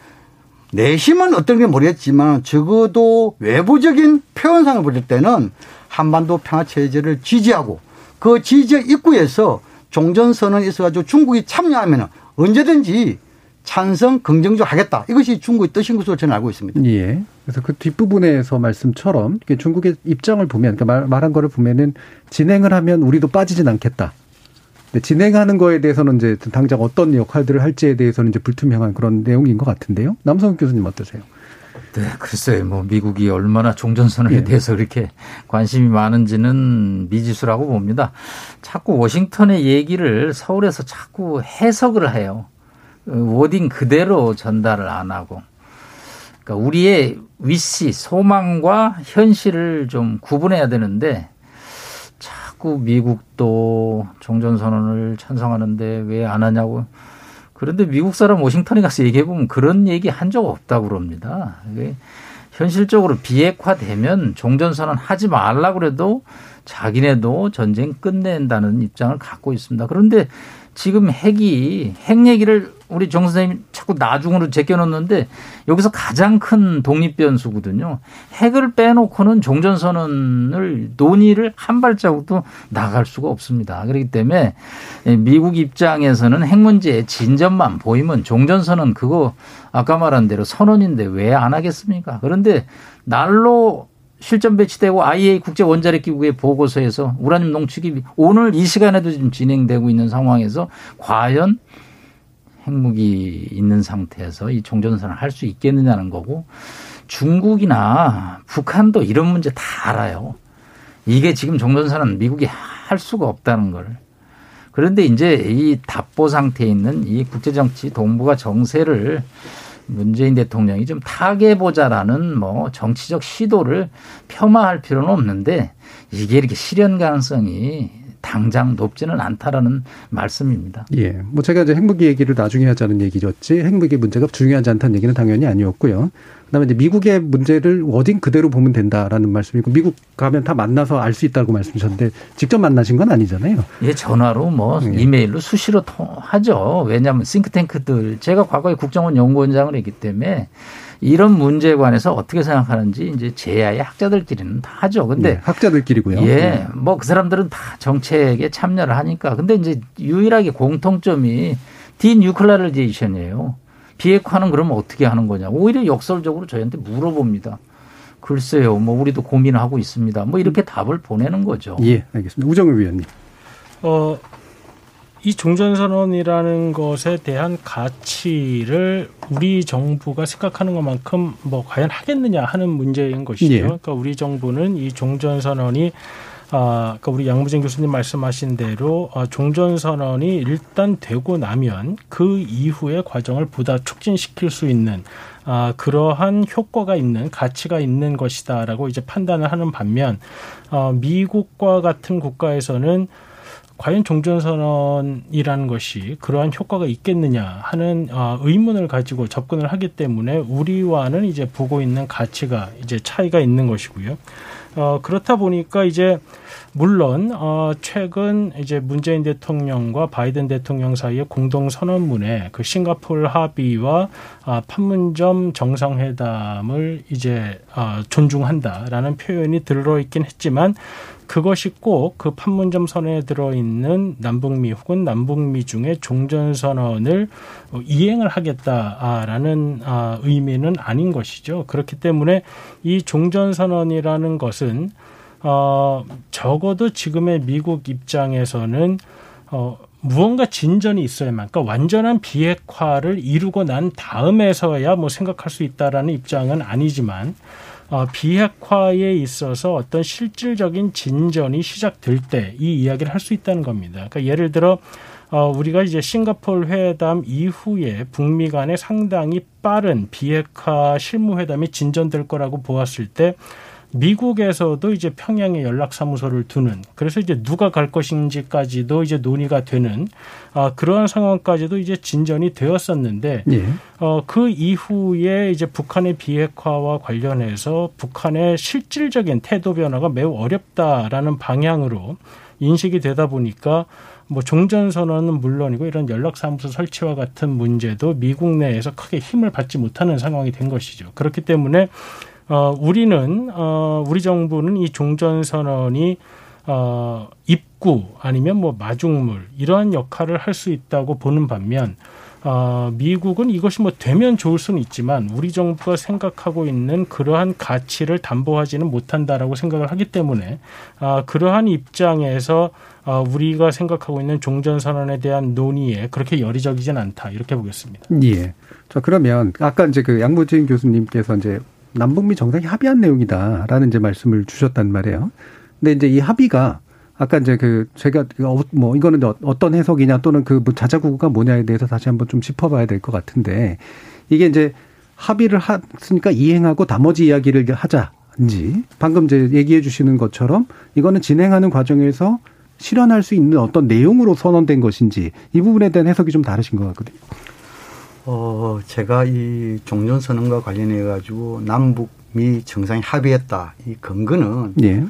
내심은 어떤 게 모르겠지만 적어도 외부적인 표현상을 볼 때는 한반도 평화 체제를 지지하고 그 지지의 입구에서 종전선언이 있어가지고 중국이 참여하면 언제든지 찬성 긍정적 하겠다. 이것이 중국의 뜻인 것으로 저는 알고 있습니다. 예. 그래서 그 뒷부분에서 말씀처럼 중국의 입장을 보면 그러니까 말한 거를 보면은 진행을 하면 우리도 빠지진 않겠다. 진행하는 거에 대해서는 이제 당장 어떤 역할들을 할지에 대해서는 이제 불투명한 그런 내용인 것 같은데요. 남성 교수님 어떠세요? 네, 글쎄요. 뭐 미국이 얼마나 종전선언에 네. 대해서 그렇게 관심이 많은지는 미지수라고 봅니다. 자꾸 워싱턴의 얘기를 서울에서 자꾸 해석을 해요. 워딩 그대로 전달을 안 하고. 그러니까 우리의 위시, 소망과 현실을 좀 구분해야 되는데 자꾸 미국도 종전선언을 찬성하는데 왜 안 하냐고. 그런데 미국 사람 워싱턴에 가서 얘기해 보면 그런 얘기 한 적 없다고 그럽니다. 현실적으로 비핵화되면 종전선언 하지 말라 그래도 자기네도 전쟁 끝낸다는 입장을 갖고 있습니다. 그런데 지금 핵이 핵 얘기를 우리 정 선생님 자꾸 나중으로 제껴놓는데 여기서 가장 큰 독립 변수거든요. 핵을 빼놓고는 종전선언을 논의를 한 발자국도 나갈 수가 없습니다. 그렇기 때문에 미국 입장에서는 핵 문제에 진전만 보이면 종전선언 그거 아까 말한 대로 선언인데 왜 안 하겠습니까? 그런데 날로 실전 배치되고 IEA 국제 원자력 기구의 보고서에서 우라늄 농축이 오늘 이 시간에도 지금 진행되고 있는 상황에서 과연 핵무기 있는 상태에서 이 종전선을 할 수 있겠느냐는 거고 중국이나 북한도 이런 문제 다 알아요. 이게 지금 종전선은 미국이 할 수가 없다는 걸. 그런데 이제 이 답보 상태에 있는 이 국제정치 동북아 정세를 문재인 대통령이 좀 타개보자라는 뭐 정치적 시도를 폄하할 필요는 없는데 이게 이렇게 실현 가능성이 당장 높지는 않다라는 말씀입니다. 예. 뭐 제가 이제 핵무기 얘기를 나중에 하자는 얘기였지 핵무기 문제가 중요하지 않다는 얘기는 당연히 아니었고요. 그다음에 이제 미국의 문제를 워딩 그대로 보면 된다라는 말씀이고 미국 가면 다 만나서 알 수 있다고 말씀하셨는데 직접 만나신 건 아니잖아요. 예, 전화로 뭐 예. 이메일로 수시로 통하죠. 왜냐하면 싱크탱크들 제가 과거에 국정원 연구원장을 했기 때문에 이런 문제에 관해서 어떻게 생각하는지 이제 제야의 학자들끼리는 다 하죠. 근데 네, 학자들끼리고요. 예, 네. 뭐그 사람들은 다 정책에 참여를 하니까. 근데 이제 유일하게 공통점이 디뉴클라리제이션이에요. 비핵화는 그러면 어떻게 하는 거냐. 오히려 역설적으로 저희한테 물어봅니다. 글쎄요, 뭐 우리도 고민하고 있습니다. 뭐 이렇게 답을 보내는 거죠. 예, 알겠습니다. 우정을 위원님. 어, 이 종전선언이라는 것에 대한 가치를 우리 정부가 생각하는 것만큼 뭐 과연 하겠느냐 하는 문제인 것이죠. 예. 그러니까 우리 정부는 이 종전선언이 아, 그러니까 우리 양무진 교수님 말씀하신 대로 어, 종전선언이 일단 되고 나면 그 이후의 과정을 보다 촉진시킬 수 있는 아, 그러한 효과가 있는 가치가 있는 것이다라고 이제 판단을 하는 반면 어, 미국과 같은 국가에서는 과연 종전선언이라는 것이 그러한 효과가 있겠느냐 하는 어, 의문을 가지고 접근을 하기 때문에 우리와는 이제 보고 있는 가치가 이제 차이가 있는 것이고요. 어, 그렇다 보니까 이제 물론 어, 최근 이제 문재인 대통령과 바이든 대통령 사이의 공동 선언문에 그 싱가포르 합의와 아, 판문점 정상회담을 이제 아, 존중한다라는 표현이 들어 있긴 했지만 그것이 꼭 그 판문점 선언에 들어 있는 남북미 혹은 남북미 중에 종전 선언을 이행을 하겠다라는 아, 의미는 아닌 것이죠. 그렇기 때문에 이 종전 선언이라는 것은 어, 적어도 지금의 미국 입장에서는 어, 무언가 진전이 있어야만, 그러니까 완전한 비핵화를 이루고 난 다음에서야 뭐 생각할 수 있다라는 입장은 아니지만, 어, 비핵화에 있어서 어떤 실질적인 진전이 시작될 때 이 이야기를 할 수 있다는 겁니다. 그러니까 예를 들어 어, 우리가 이제 싱가폴 회담 이후에 북미 간에 상당히 빠른 비핵화 실무회담이 진전될 거라고 보았을 때 미국에서도 이제 평양에 연락사무소를 두는 그래서 이제 누가 갈 것인지까지도 이제 논의가 되는 아, 그러한 상황까지도 이제 진전이 되었었는데 예. 어, 그 이후에 이제 북한의 비핵화와 관련해서 북한의 실질적인 태도 변화가 매우 어렵다라는 방향으로 인식이 되다 보니까 뭐 종전선언은 물론이고 이런 연락사무소 설치와 같은 문제도 미국 내에서 크게 힘을 받지 못하는 상황이 된 것이죠. 그렇기 때문에 어, 우리는 어, 우리 정부는 이 종전 선언이 어, 입구 아니면 뭐 마중물 이러한 역할을 할 수 있다고 보는 반면 어, 미국은 이것이 뭐 되면 좋을 수는 있지만 우리 정부가 생각하고 있는 그러한 가치를 담보하지는 못한다라고 생각을 하기 때문에 어, 그러한 입장에서 어, 우리가 생각하고 있는 종전 선언에 대한 논의에 그렇게 열의적이진 않다 이렇게 보겠습니다. 예. 자 그러면 아까 이제 그 양무진 교수님께서 이제 남북미 정상이 합의한 내용이다라는 이제 말씀을 주셨단 말이에요. 근데 이제 이 합의가 아까 이제 그 제가 그 어, 뭐 이거는 어떤 해석이냐 또는 그뭐 자자구구가 뭐냐에 대해서 다시 한번 좀 짚어봐야 될 것 같은데 이게 이제 합의를 했으니까 이행하고 나머지 이야기를 하자인지 방금 이제 얘기해 주시는 것처럼 이거는 진행하는 과정에서 실현할 수 있는 어떤 내용으로 선언된 것인지 이 부분에 대한 해석이 좀 다르신 것 같거든요. 어, 제가 이 종전 선언과 관련해 가지고 남북 미 정상이 합의했다. 이 근거는 예.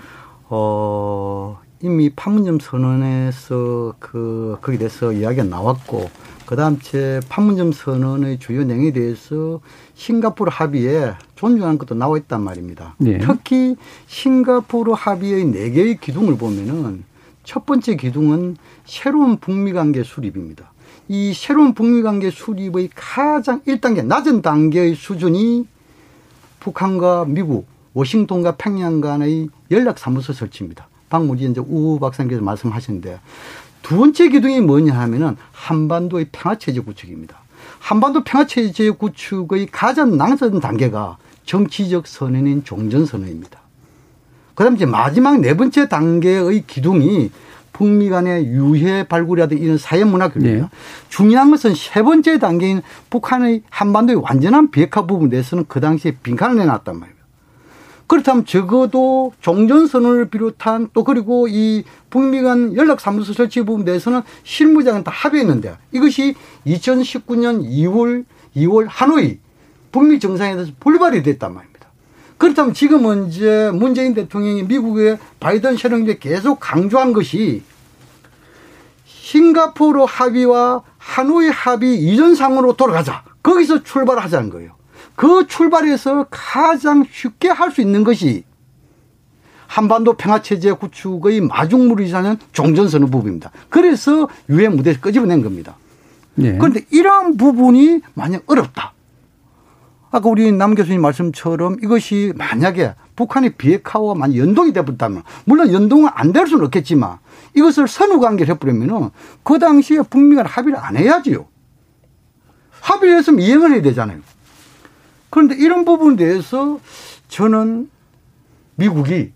어, 이미 판문점 선언에서 그 거기에 대해서 이야기가 나왔고 그다음 제 판문점 선언의 주요 내용에 대해서 싱가포르 합의에 존중하는 것도 나와 있단 말입니다. 예. 특히 싱가포르 합의의 네 개의 기둥을 보면은 첫 번째 기둥은 새로운 북미 관계 수립입니다. 이 새로운 북미 관계 수립의 가장 1단계 낮은 단계의 수준이 북한과 미국, 워싱턴과 평양 간의 연락 사무소 설치입니다. 방금 이제 우 박사님께서 말씀하셨는데 두 번째 기둥이 뭐냐 하면은 한반도의 평화체제 구축입니다. 한반도 평화체제 구축의 가장 낭선 단계가 정치적 선언인 종전선언입니다. 그 다음 이제 마지막 네 번째 단계의 기둥이 북미 간의 유해 발굴이라든 이런 사회 문화 교류입니다. 네. 중요한 것은 세 번째 단계인 북한의 한반도의 완전한 비핵화 부분에 대해서는 그 당시에 빈칸을 내놨단 말이에요. 그렇다면 적어도 종전선언을 비롯한 또 그리고 이 북미 간 연락사무소 설치 부분에 대해서는 실무장은 다 합의했는데 이것이 2019년 2월 2월 하노이 북미 정상에 대해서 불발이 됐단 말입니다. 그렇다면 지금은 이제 문재인 대통령이 미국의 바이든 셔령에 계속 강조한 것이 싱가포르 합의와 하노이 합의 이전 상으로 돌아가자. 거기서 출발하자는 거예요. 그 출발에서 가장 쉽게 할 수 있는 것이 한반도 평화체제 구축의 마중물이자는 종전선언 부분입니다. 그래서 유엔 무대에서 끄집어낸 겁니다. 네. 그런데 이러한 부분이 만약 어렵다. 아까 우리 남 교수님 말씀처럼 이것이 만약에 북한의 비핵화와 만약 연동이 되었다면 물론 연동은 안 될 수는 없겠지만 이것을 선후 관계를 해버리면은 그 당시에 북미 간 합의를 안 해야지요. 합의를 했으면 이행을 해야 되잖아요. 그런데 이런 부분에 대해서 저는 미국이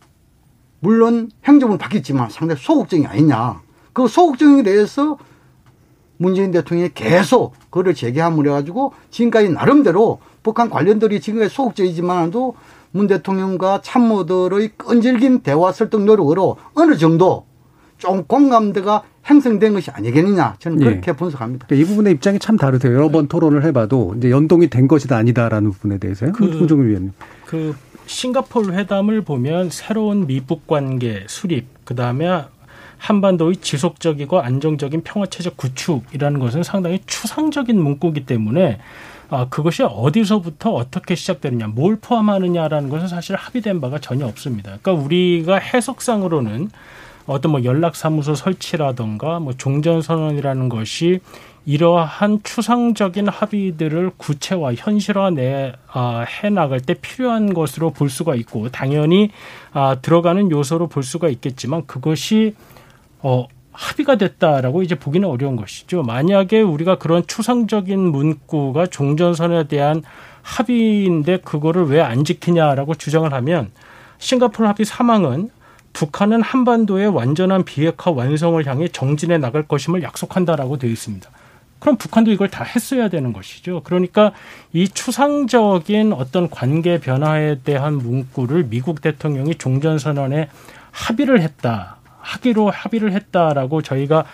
물론 행정은 바뀌었지만 상당히 소극적이 아니냐. 그 소극적에 대해서 문재인 대통령이 계속 그를 제기함을 해가지고 지금까지 나름대로 북한 관련들이 지금까지 소극적이지만도 문 대통령과 참모들의 끈질긴 대화 설득 노력으로 어느 정도 좀 공감대가 형성된 것이 아니겠느냐 저는 예. 그렇게 예. 분석합니다. 이 부분의 입장이 참 다르세요. 여러 번 토론을 해봐도 이제 연동이 된 것이다 아니다라는 부분에 대해서요. 그, 홍종일 위원님. 그 싱가포르 회담을 보면 새로운 미북 관계 수립, 그 다음에 한반도의 지속적이고 안정적인 평화체제 구축이라는 것은 상당히 추상적인 문구이기 때문에 아, 그것이 어디서부터 어떻게 시작되느냐, 뭘 포함하느냐라는 것은 사실 합의된 바가 전혀 없습니다. 그러니까 우리가 해석상으로는 어떤 뭐 연락사무소 설치라던가 뭐 종전선언이라는 것이 이러한 추상적인 합의들을 구체화 현실화 내 아, 해 나갈 때 필요한 것으로 볼 수가 있고 당연히 아, 들어가는 요소로 볼 수가 있겠지만 그것이 어 합의가 됐다라고 이제 보기는 어려운 것이죠. 만약에 우리가 그런 추상적인 문구가 종전선에 대한 합의인데 그거를 왜 안 지키냐라고 주장을 하면 싱가포르 합의 사망은 북한은 한반도의 완전한 비핵화 완성을 향해 정진해 나갈 것임을 약속한다라고 되어 있습니다. 그럼 북한도 이걸 다 했어야 되는 것이죠. 그러니까 이 추상적인 어떤 관계 변화에 대한 문구를 미국 대통령이 종전선언에 합의를 했다. 하기로 합의를 했다라고 저희가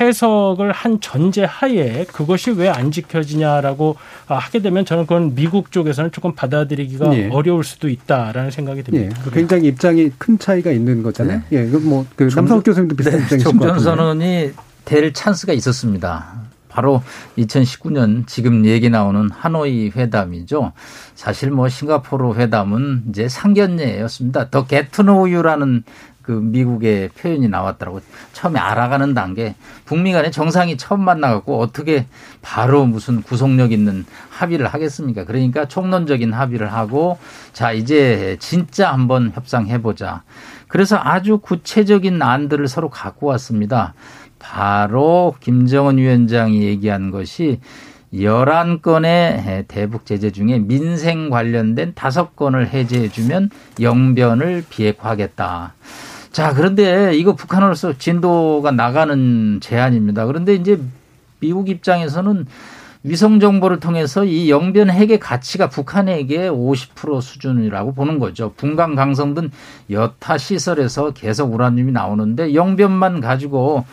해석을 한 전제 하에 그것이 왜 안 지켜지냐라고 아, 하게 되면 저는 그건 미국 쪽에서는 조금 받아들이기가 예. 어려울 수도 있다라는 생각이 듭니다. 예. 굉장히 입장이 큰 차이가 있는 거잖아요. 네. 예, 뭐그 남상욱 교수님도 비슷한 네. 입장이신 것 같은데. 종전선언이 될 찬스가 있었습니다. 바로 2019년 지금 얘기 나오는 하노이 회담이죠. 사실 뭐 싱가포르 회담은 이제 상견례였습니다. 더 게트노유라는 그 미국의 표현이 나왔더라고. 처음에 알아가는 단계. 북미 간에 정상이 처음 만나갖고 어떻게 바로 무슨 구속력 있는 합의를 하겠습니까? 그러니까 총론적인 합의를 하고 자, 이제 진짜 한번 협상해보자. 그래서 아주 구체적인 안들을 서로 갖고 왔습니다. 바로 김정은 위원장이 얘기한 것이 열한 건의 대북 제재 중에 민생 관련된 다섯 건을 해제해 주면 영변을 비핵화하겠다. 자, 그런데 이거 북한으로서 진도가 나가는 제안입니다. 그런데 이제 미국 입장에서는 위성 정보를 통해서 이 영변 핵의 가치가 북한에게 50% 수준이라고 보는 거죠. 분강 강성 등 여타 시설에서 계속 우라늄이 나오는데 영변만 가지고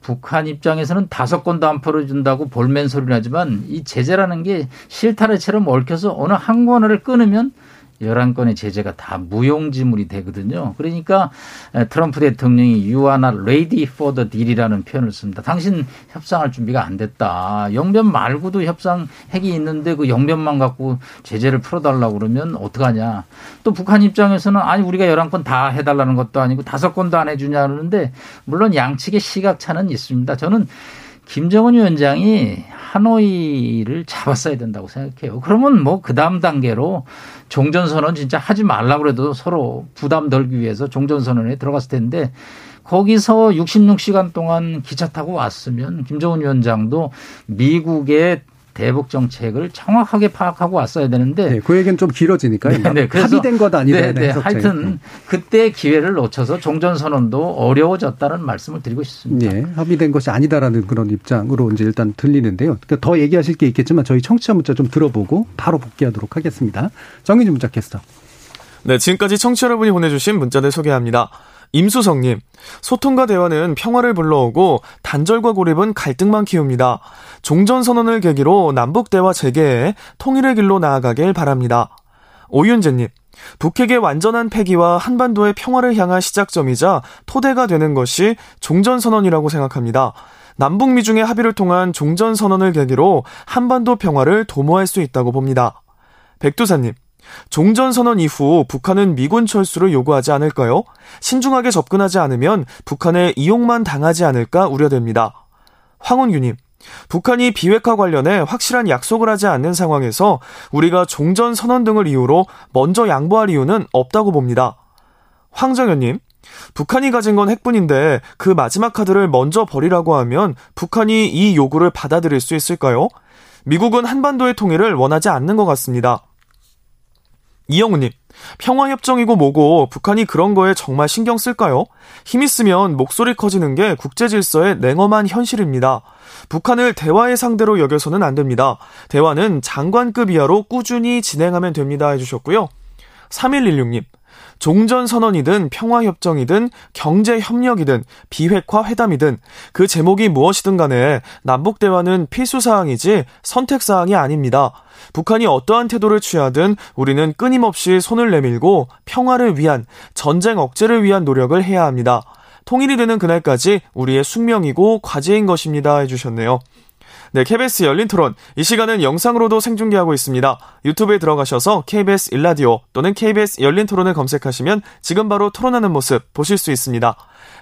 북한 입장에서는 다섯 건도 안 풀어준다고 볼멘 소리를 하지만 이 제재라는 게 실타래처럼 얽혀서 어느 한 권을 끊으면 열한 건의 제재가 다 무용지물이 되거든요. 그러니까 트럼프 대통령이 ready for the deal이라는 표현을 씁니다. 당신 협상할 준비가 안 됐다. 영변 말고도 협상 핵이 있는데 그 영변만 갖고 제재를 풀어달라고 그러면 어떡하냐. 또 북한 입장에서는 아니 우리가 열한 건 다 해달라는 것도 아니고 다섯 건도 안 해주냐 그러는데 물론 양측의 시각차는 있습니다. 저는 김정은 위원장이 하노이를 잡았어야 된다고 생각해요. 그러면 뭐 그 다음 단계로 종전선언 진짜 하지 말라 그래도 서로 부담 덜기 위해서 종전선언에 들어갔을 텐데 거기서 66시간 동안 기차 타고 왔으면 김정은 위원장도 미국의 대북 정책을 정확하게 파악하고 왔어야 되는데 네, 그 얘기는 좀 길어지니까요. 네, 네. 합의된 것 아니다. 네, 네. 하여튼 그때 기회를 놓쳐서 종전 선언도 어려워졌다는 말씀을 드리고 싶습니다. 네, 합의된 것이 아니다라는 그런 입장으로 이제 일단 들리는데요. 그러니까 더 얘기하실 게 있겠지만 저희 청취자 문자 좀 들어보고 바로 복귀하도록 하겠습니다. 정의진 문자 캐스터. 네, 지금까지 청취자 여러분이 보내주신 문자들 소개합니다. 임수성님, 소통과 대화는 평화를 불러오고 단절과 고립은 갈등만 키웁니다. 종전선언을 계기로 남북대화 재개에 통일의 길로 나아가길 바랍니다. 오윤재님, 북핵의 완전한 폐기와 한반도의 평화를 향한 시작점이자 토대가 되는 것이 종전선언이라고 생각합니다. 남북 미 중의 합의를 통한 종전선언을 계기로 한반도 평화를 도모할 수 있다고 봅니다. 백두사님, 종전선언 이후 북한은 미군 철수를 요구하지 않을까요? 신중하게 접근하지 않으면 북한의 이용만 당하지 않을까 우려됩니다. 황운규님, 북한이 비핵화 관련해 확실한 약속을 하지 않는 상황에서 우리가 종전선언 등을 이유로 먼저 양보할 이유는 없다고 봅니다. 황정현님, 북한이 가진 건 핵뿐인데 그 마지막 카드를 먼저 버리라고 하면 북한이 이 요구를 받아들일 수 있을까요? 미국은 한반도의 통일을 원하지 않는 것 같습니다. 이영우님, 평화협정이고 뭐고 북한이 그런 거에 정말 신경 쓸까요? 힘 있으면 목소리 커지는 게 국제 질서의 냉엄한 현실입니다. 북한을 대화의 상대로 여겨서는 안 됩니다. 대화는 장관급 이하로 꾸준히 진행하면 됩니다. 해주셨고요. 3116님. 종전선언이든 평화협정이든 경제협력이든 비핵화 회담이든 그 제목이 무엇이든 간에 남북대화는 필수사항이지 선택사항이 아닙니다. 북한이 어떠한 태도를 취하든 우리는 끊임없이 손을 내밀고 평화를 위한 전쟁 억제를 위한 노력을 해야 합니다. 통일이 되는 그날까지 우리의 숙명이고 과제인 것입니다. 해주셨네요. 네, KBS 열린 토론. 이 시간은 영상으로도 생중계하고 있습니다. 유튜브에 들어가셔서 KBS 일라디오 또는 KBS 열린 토론을 검색하시면 지금 바로 토론하는 모습 보실 수 있습니다.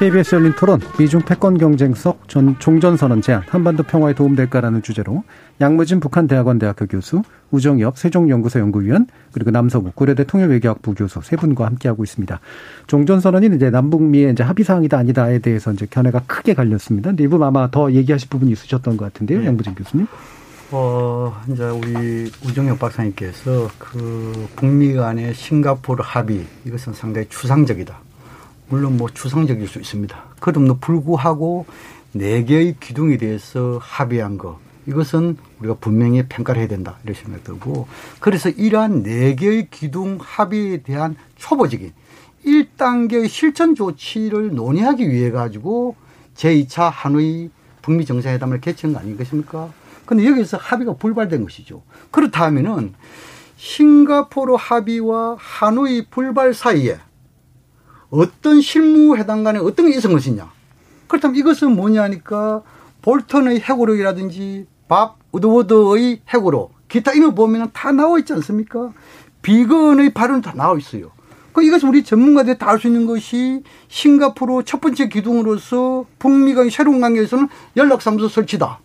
KBS 열린 토론 미중 패권 경쟁 속전 종전선언 제안 한반도 평화에 도움될까라는 주제로 양무진 북한 대학원 대학교 교수 우정엽 세종연구소 연구위원 그리고 남서구 고려대 통일외교학부 교수 세 분과 함께하고 있습니다. 종전선언이 이제 남북미의 이제 합의사항이다 아니다에 대해서 이제 견해가 크게 갈렸습니다. 일부 아마 더 얘기하실 부분이 있으셨던 것 같은데요, 네. 양무진 교수님. 어, 이제 우리 우정엽 박사님께서 그 북미 간의 싱가포르 합의 이것은 상당히 추상적이다. 물론 뭐 추상적일 수 있습니다. 그럼에도 불구하고 네 개의 기둥에 대해서 합의한 거 이것은 우리가 분명히 평가를 해야 된다 이런 생각이 들고 그래서 이러한 네 개의 기둥 합의에 대한 초보적인 1단계의 실천 조치를 논의하기 위해 가지고 제2차 하노이 북미 정상회담을 개최한 거 아니겠습니까? 근데 여기서 합의가 불발된 것이죠. 그렇다면은 싱가포르 합의와 하노이 불발 사이에 어떤 실무회담 간에 어떤 게 있은 것이냐. 그렇다면 이것은 뭐냐니까 볼턴의 해고력이라든지 밥 우드워드의 해고로 기타 이런 보면 다 나와 있지 않습니까? 비건의 발언 다 나와 있어요. 그 이것은 우리 전문가들이 다 알 수 있는 것이 싱가포르 첫 번째 기둥으로서 북미 간의 새로운 관계에서는 연락사무소 설치다.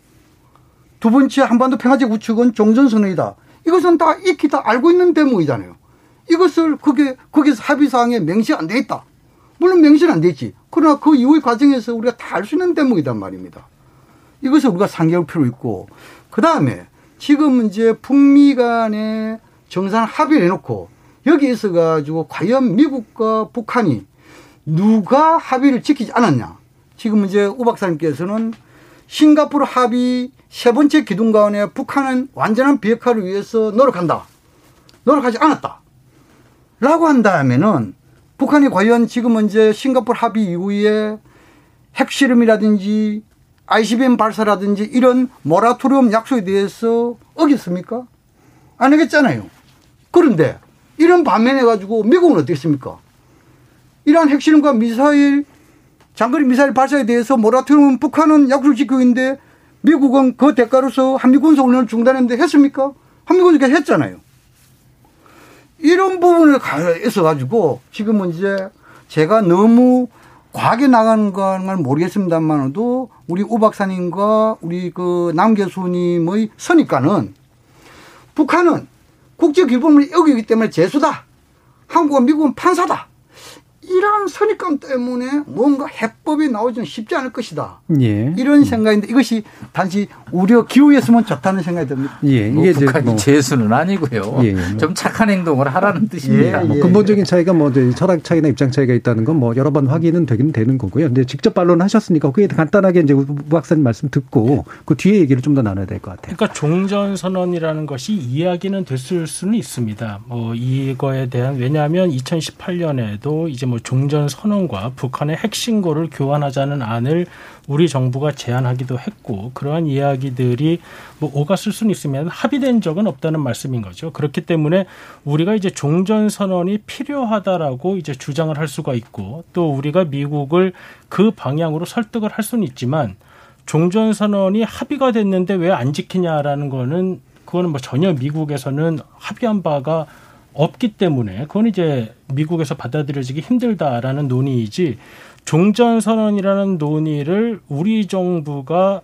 두 번째 한반도 평화적 우측은 종전선언이다. 이것은 다 익히 다 알고 있는 대목이잖아요. 이것을 그게 거기서 합의사항에 명시 안 돼 있다. 물론 명시는 안 되지. 그러나 그 이후의 과정에서 우리가 다 알 수 있는 대목이란 말입니다. 이것을 우리가 상기할 필요 있고, 그 다음에 지금 이제 북미 간에 정상 합의를 해놓고 여기 있어가지고 과연 미국과 북한이 누가 합의를 지키지 않았냐. 지금 이제 우 박사님께서는 싱가포르 합의 세 번째 기둥 가운데 북한은 완전한 비핵화를 위해서 노력한다. 노력하지 않았다. 라고 한다면은 북한이 과연 지금 이제 싱가포르 합의 이후에 핵실험이라든지 ICBM 발사라든지 이런 모라토리움 약속에 대해서 어겼습니까? 안 하겠잖아요. 그런데 이런 반면에 가지고 미국은 어떻겠습니까? 이러한 핵실험과 미사일, 장거리 미사일 발사에 대해서 모라토리움 북한은 약속을 지키고 있는데 미국은 그 대가로서 한미 군사 훈련을 중단했는데 했습니까? 한미 군사 했잖아요. 이런 부분을 가해서 가지고 지금은 이제 제가 너무 과하게 나가는 건 모르겠습니다만도 우리 우 박사님과 우리 그 남 교수님의 선입관은 북한은 국제기본을 어기기 때문에 재수다. 한국은 미국은 판사다. 이러한 선입관 때문에 뭔가 해법이 나오지는 쉽지 않을 것이다. 예. 이런 생각인데 이것이 단지 우려 기후였으면 좋다는 생각이 듭니다. 예. 뭐 이게 북한이 뭐. 재수는 아니고요. 예, 예. 좀 착한 행동을 하라는 뜻입니다. 예, 뭐 예, 근본적인 차이가 뭐 철학 차이나 입장 차이가 있다는 건 뭐 여러 번 확인은 되긴 되는 거고요. 근데 직접 반론하셨으니까 그게 간단하게 이제 우 박사님 말씀 듣고 그 뒤에 얘기를 좀 더 나눠야 될 것 같아요. 그러니까 종전 선언이라는 것이 이야기는 됐을 수는 있습니다. 뭐 이거에 대한 왜냐하면 2018년에도 이제 뭐뭐 종전 선언과 북한의 핵신고를 교환하자는 안을 우리 정부가 제안하기도 했고 그러한 이야기들이 뭐 오갔을 수는 있으면 합의된 적은 없다는 말씀인 거죠. 그렇기 때문에 우리가 이제 종전 선언이 필요하다라고 이제 주장을 할 수가 있고 또 우리가 미국을 그 방향으로 설득을 할 수는 있지만 종전 선언이 합의가 됐는데 왜 안 지키냐라는 거는 그거는 뭐 전혀 미국에서는 합의한 바가 없기 때문에 그건 이제 미국에서 받아들여지기 힘들다라는 논의이지 종전 선언이라는 논의를 우리 정부가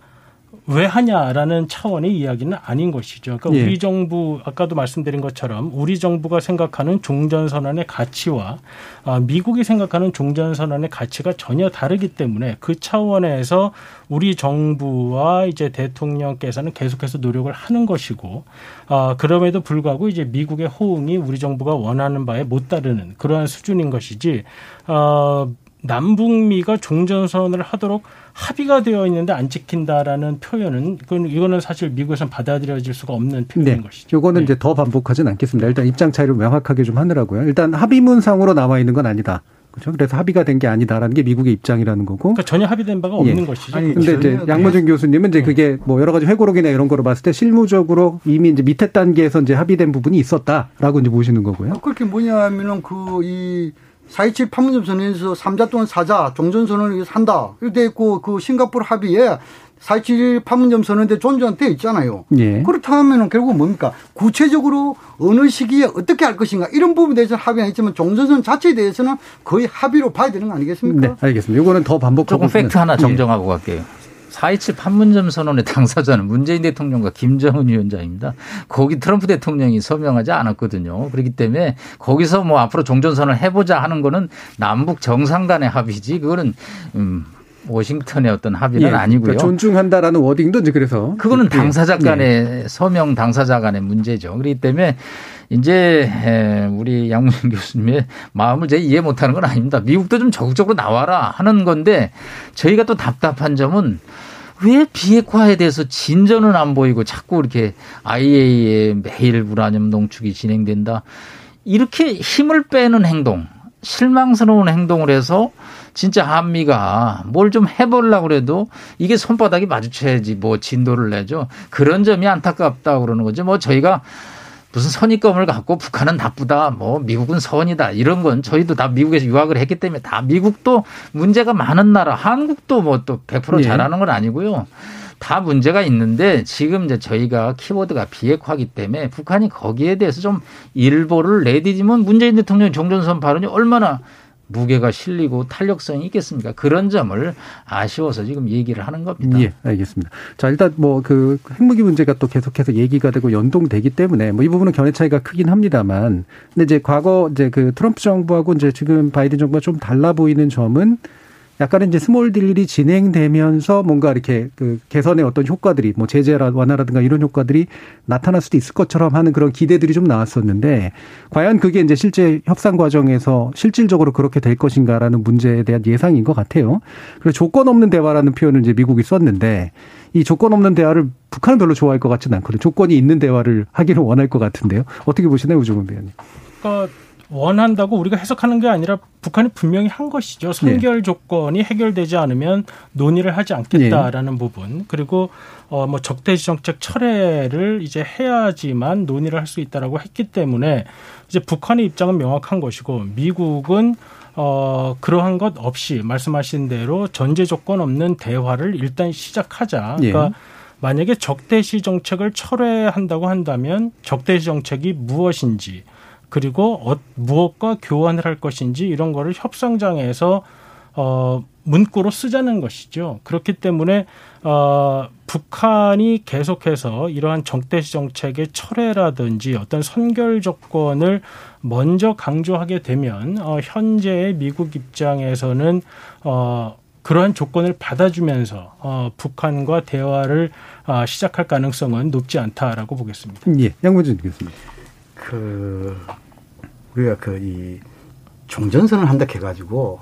왜 하냐라는 차원의 이야기는 아닌 것이죠. 그러니까 예. 우리 정부 아까도 말씀드린 것처럼 우리 정부가 생각하는 종전 선언의 가치와 아, 미국이 생각하는 종전 선언의 가치가 전혀 다르기 때문에 그 차원에서 우리 정부와 이제 대통령께서는 계속해서 노력을 하는 것이고 아, 그럼에도 불구하고 이제 미국의 호응이 우리 정부가 원하는 바에 못 따르는 그러한 수준인 것이지 어, 남북미가 종전선언을 하도록 합의가 되어 있는데 안 지킨다라는 표현은 그건 이거는 사실 미국에서는 받아들여질 수가 없는 표현인 네. 것이죠. 이거는 네. 이제 더 반복하진 않겠습니다. 일단 입장 차이를 명확하게 좀 하느라고요. 일단 합의문상으로 남아 있는 건 아니다. 그렇죠. 그래서 합의가 된 게 아니다라는 게 미국의 입장이라는 거고. 그러니까 전혀 합의된 바가 없는 예. 것이죠. 아니, 근데 이제 양모준 교수님은 이제 네. 그게 뭐 여러 가지 회고록이나 이런 거로 봤을 때 실무적으로 이미 이제 밑에 단계에서 이제 합의된 부분이 있었다라고 이제 보시는 거고요. 그렇게 뭐냐면은 그이 4.27 판문점 선언에서 3자 또는 4자 종전선언을 한다. 이렇게 돼 있고 그 싱가포르 합의에 4.27 판문점 선언대 존재한테 있잖아요. 예. 그렇다면 결국 뭡니까? 구체적으로 어느 시기에 어떻게 할 것인가 이런 부분에 대해서 합의는 했지만 종전선 자체에 대해서는 거의 합의로 봐야 되는 거 아니겠습니까? 네, 알겠습니다. 이거는 더 반복하고 조금 팩트 하나 예. 정정하고 예. 갈게요. 4.27 판문점 선언의 당사자는 문재인 대통령과 김정은 위원장입니다. 거기 트럼프 대통령이 서명하지 않았거든요. 그렇기 때문에 거기서 뭐 앞으로 종전선언을 해보자 하는 거는 남북 정상 간의 합의지 그거는 음 워싱턴의 어떤 합의는 예, 아니고요. 그러니까 존중한다라는 워딩도 이제 그래서 그거는 예. 당사자 간의 예. 서명 당사자 간의 문제죠. 그렇기 때문에 이제 우리 양문 교수님의 마음을 제가 이해 못하는 건 아닙니다. 미국도 좀 적극적으로 나와라 하는 건데 저희가 또 답답한 점은 왜 비핵화에 대해서 진전은 안 보이고 자꾸 이렇게 IAEA 매일 우라늄 농축이 진행된다. 이렇게 힘을 빼는 행동, 실망스러운 행동을 해서 진짜 한미가 뭘 좀 해보려고 그래도 이게 손바닥이 마주쳐야지 뭐 진도를 내죠. 그런 점이 안타깝다고 그러는 거죠. 뭐 저희가 무슨 선입견을 갖고 북한은 나쁘다, 뭐 미국은 선이다 이런 건 저희도 다 미국에서 유학을 했기 때문에 다 미국도 문제가 많은 나라, 한국도 뭐 또 100% 예. 잘하는 건 아니고요. 다 문제가 있는데 지금 이제 저희가 키워드가 비핵화기 때문에 북한이 거기에 대해서 좀 일보를 내디디면 문재인 대통령 종전선 발언이 얼마나 무게가 실리고 탄력성이 있겠습니까? 그런 점을 아쉬워서 지금 얘기를 하는 겁니다. 예, 알겠습니다. 자, 일단 뭐 그 핵무기 문제가 또 계속해서 얘기가 되고 연동되기 때문에 뭐 이 부분은 견해 차이가 크긴 합니다만 근데 이제 과거 이제 그 트럼프 정부하고 이제 지금 바이든 정부가 좀 달라 보이는 점은 약간은 이제 small deal이 진행되면서 뭔가 이렇게 그 개선의 어떤 효과들이 뭐 제재 완화라든가 이런 효과들이 나타날 수도 있을 것처럼 하는 그런 기대들이 좀 나왔었는데 과연 그게 이제 실제 협상 과정에서 실질적으로 그렇게 될 것인가라는 문제에 대한 예상인 것 같아요. 그래서 조건 없는 대화라는 표현을 이제 미국이 썼는데 이 조건 없는 대화를 북한은 별로 좋아할 것 같지는 않거든요. 조건이 있는 대화를 하기를 원할 것 같은데요. 어떻게 보시나요, 우주근 배원님? 그러니까 원한다고 우리가 해석하는 게 아니라 북한이 분명히 한 것이죠. 선결 네. 조건이 해결되지 않으면 논의를 하지 않겠다라는 네. 부분. 그리고 어 뭐 적대시 정책 철회를 이제 해야지만 논의를 할 수 있다라고 했기 때문에 이제 북한의 입장은 명확한 것이고 미국은 어 그러한 것 없이 말씀하신 대로 전제 조건 없는 대화를 일단 시작하자. 그러니까 네. 만약에 적대시 정책을 철회한다고 한다면 적대시 정책이 무엇인지 그리고 어, 무엇과 교환을 할 것인지 이런 거를 협상장에서 어, 문구로 쓰자는 것이죠. 그렇기 때문에 어, 북한이 계속해서 이러한 정대시 정책의 철회라든지 어떤 선결 조건을 먼저 강조하게 되면 어, 현재의 미국 입장에서는 어, 그러한 조건을 받아주면서 어, 북한과 대화를 어, 시작할 가능성은 높지 않다라고 보겠습니다. 예, 양문준 교수님. 그 우리가 그 이 종전선을 한다 해가지고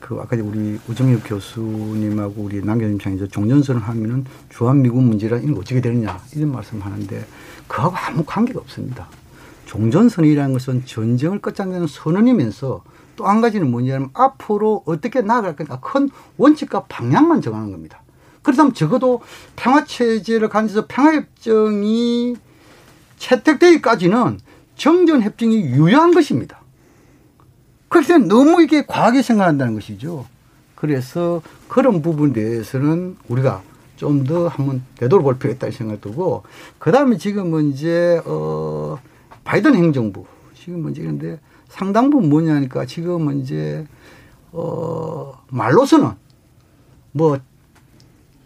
그 아까 우리 우정엽 교수님하고 우리 남교님 장에서 종전선을 하면은 주한미군 문제라 거 어떻게 되느냐 이런 말씀하는데 그하고 아무 관계가 없습니다. 종전선이라는 것은 전쟁을 끝장내는 선언이면서 또 한 가지는 뭐냐면 앞으로 어떻게 나아갈 건가 큰 원칙과 방향만 정하는 겁니다. 그렇다면 적어도 평화체제를 가면서 평화협정이 채택되기까지는 정전 협정이 유효한 것입니다. 그렇기 너무 이게 과하게 생각한다는 것이죠. 그래서 그런 부분에 대해서는 우리가 좀 더 한번 되돌아볼 필요가 있다는 생각이 들고, 그 다음에 지금은 이제, 어, 바이든 행정부, 지금은 이제 그런데 상당 부분 뭐냐니까 지금은 이제, 어, 말로서는 뭐,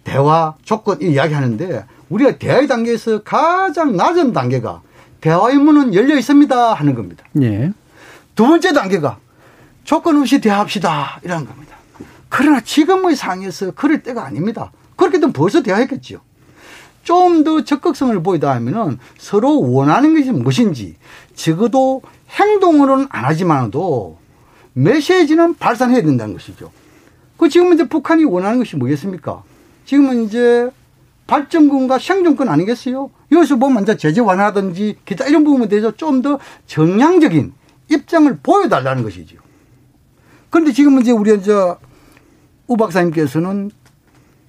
대화 조건 이야기 하는데, 우리가 대화의 단계에서 가장 낮은 단계가 대화의 문은 열려 있습니다 하는 겁니다. 예. 두 번째 단계가 조건 없이 대화합시다 이라는 겁니다. 그러나 지금의 상황에서 그럴 때가 아닙니다. 그렇게 되면 벌써 대화했겠죠. 좀더 적극성을 보이다 하면은 서로 원하는 것이 무엇인지 적어도 행동으로는 안 하지만도 메시지는 발산해야 된다는 것이죠. 그 지금 이제 북한이 원하는 것이 뭐겠습니까? 지금은 이제 발전권과 생존권 아니겠어요? 여기서 보면 이제 제재 완화든지 기타 이런 부분에 대해서 좀 더 정량적인 입장을 보여달라는 것이죠. 그런데 지금 이제 우리 이제 우 박사님께서는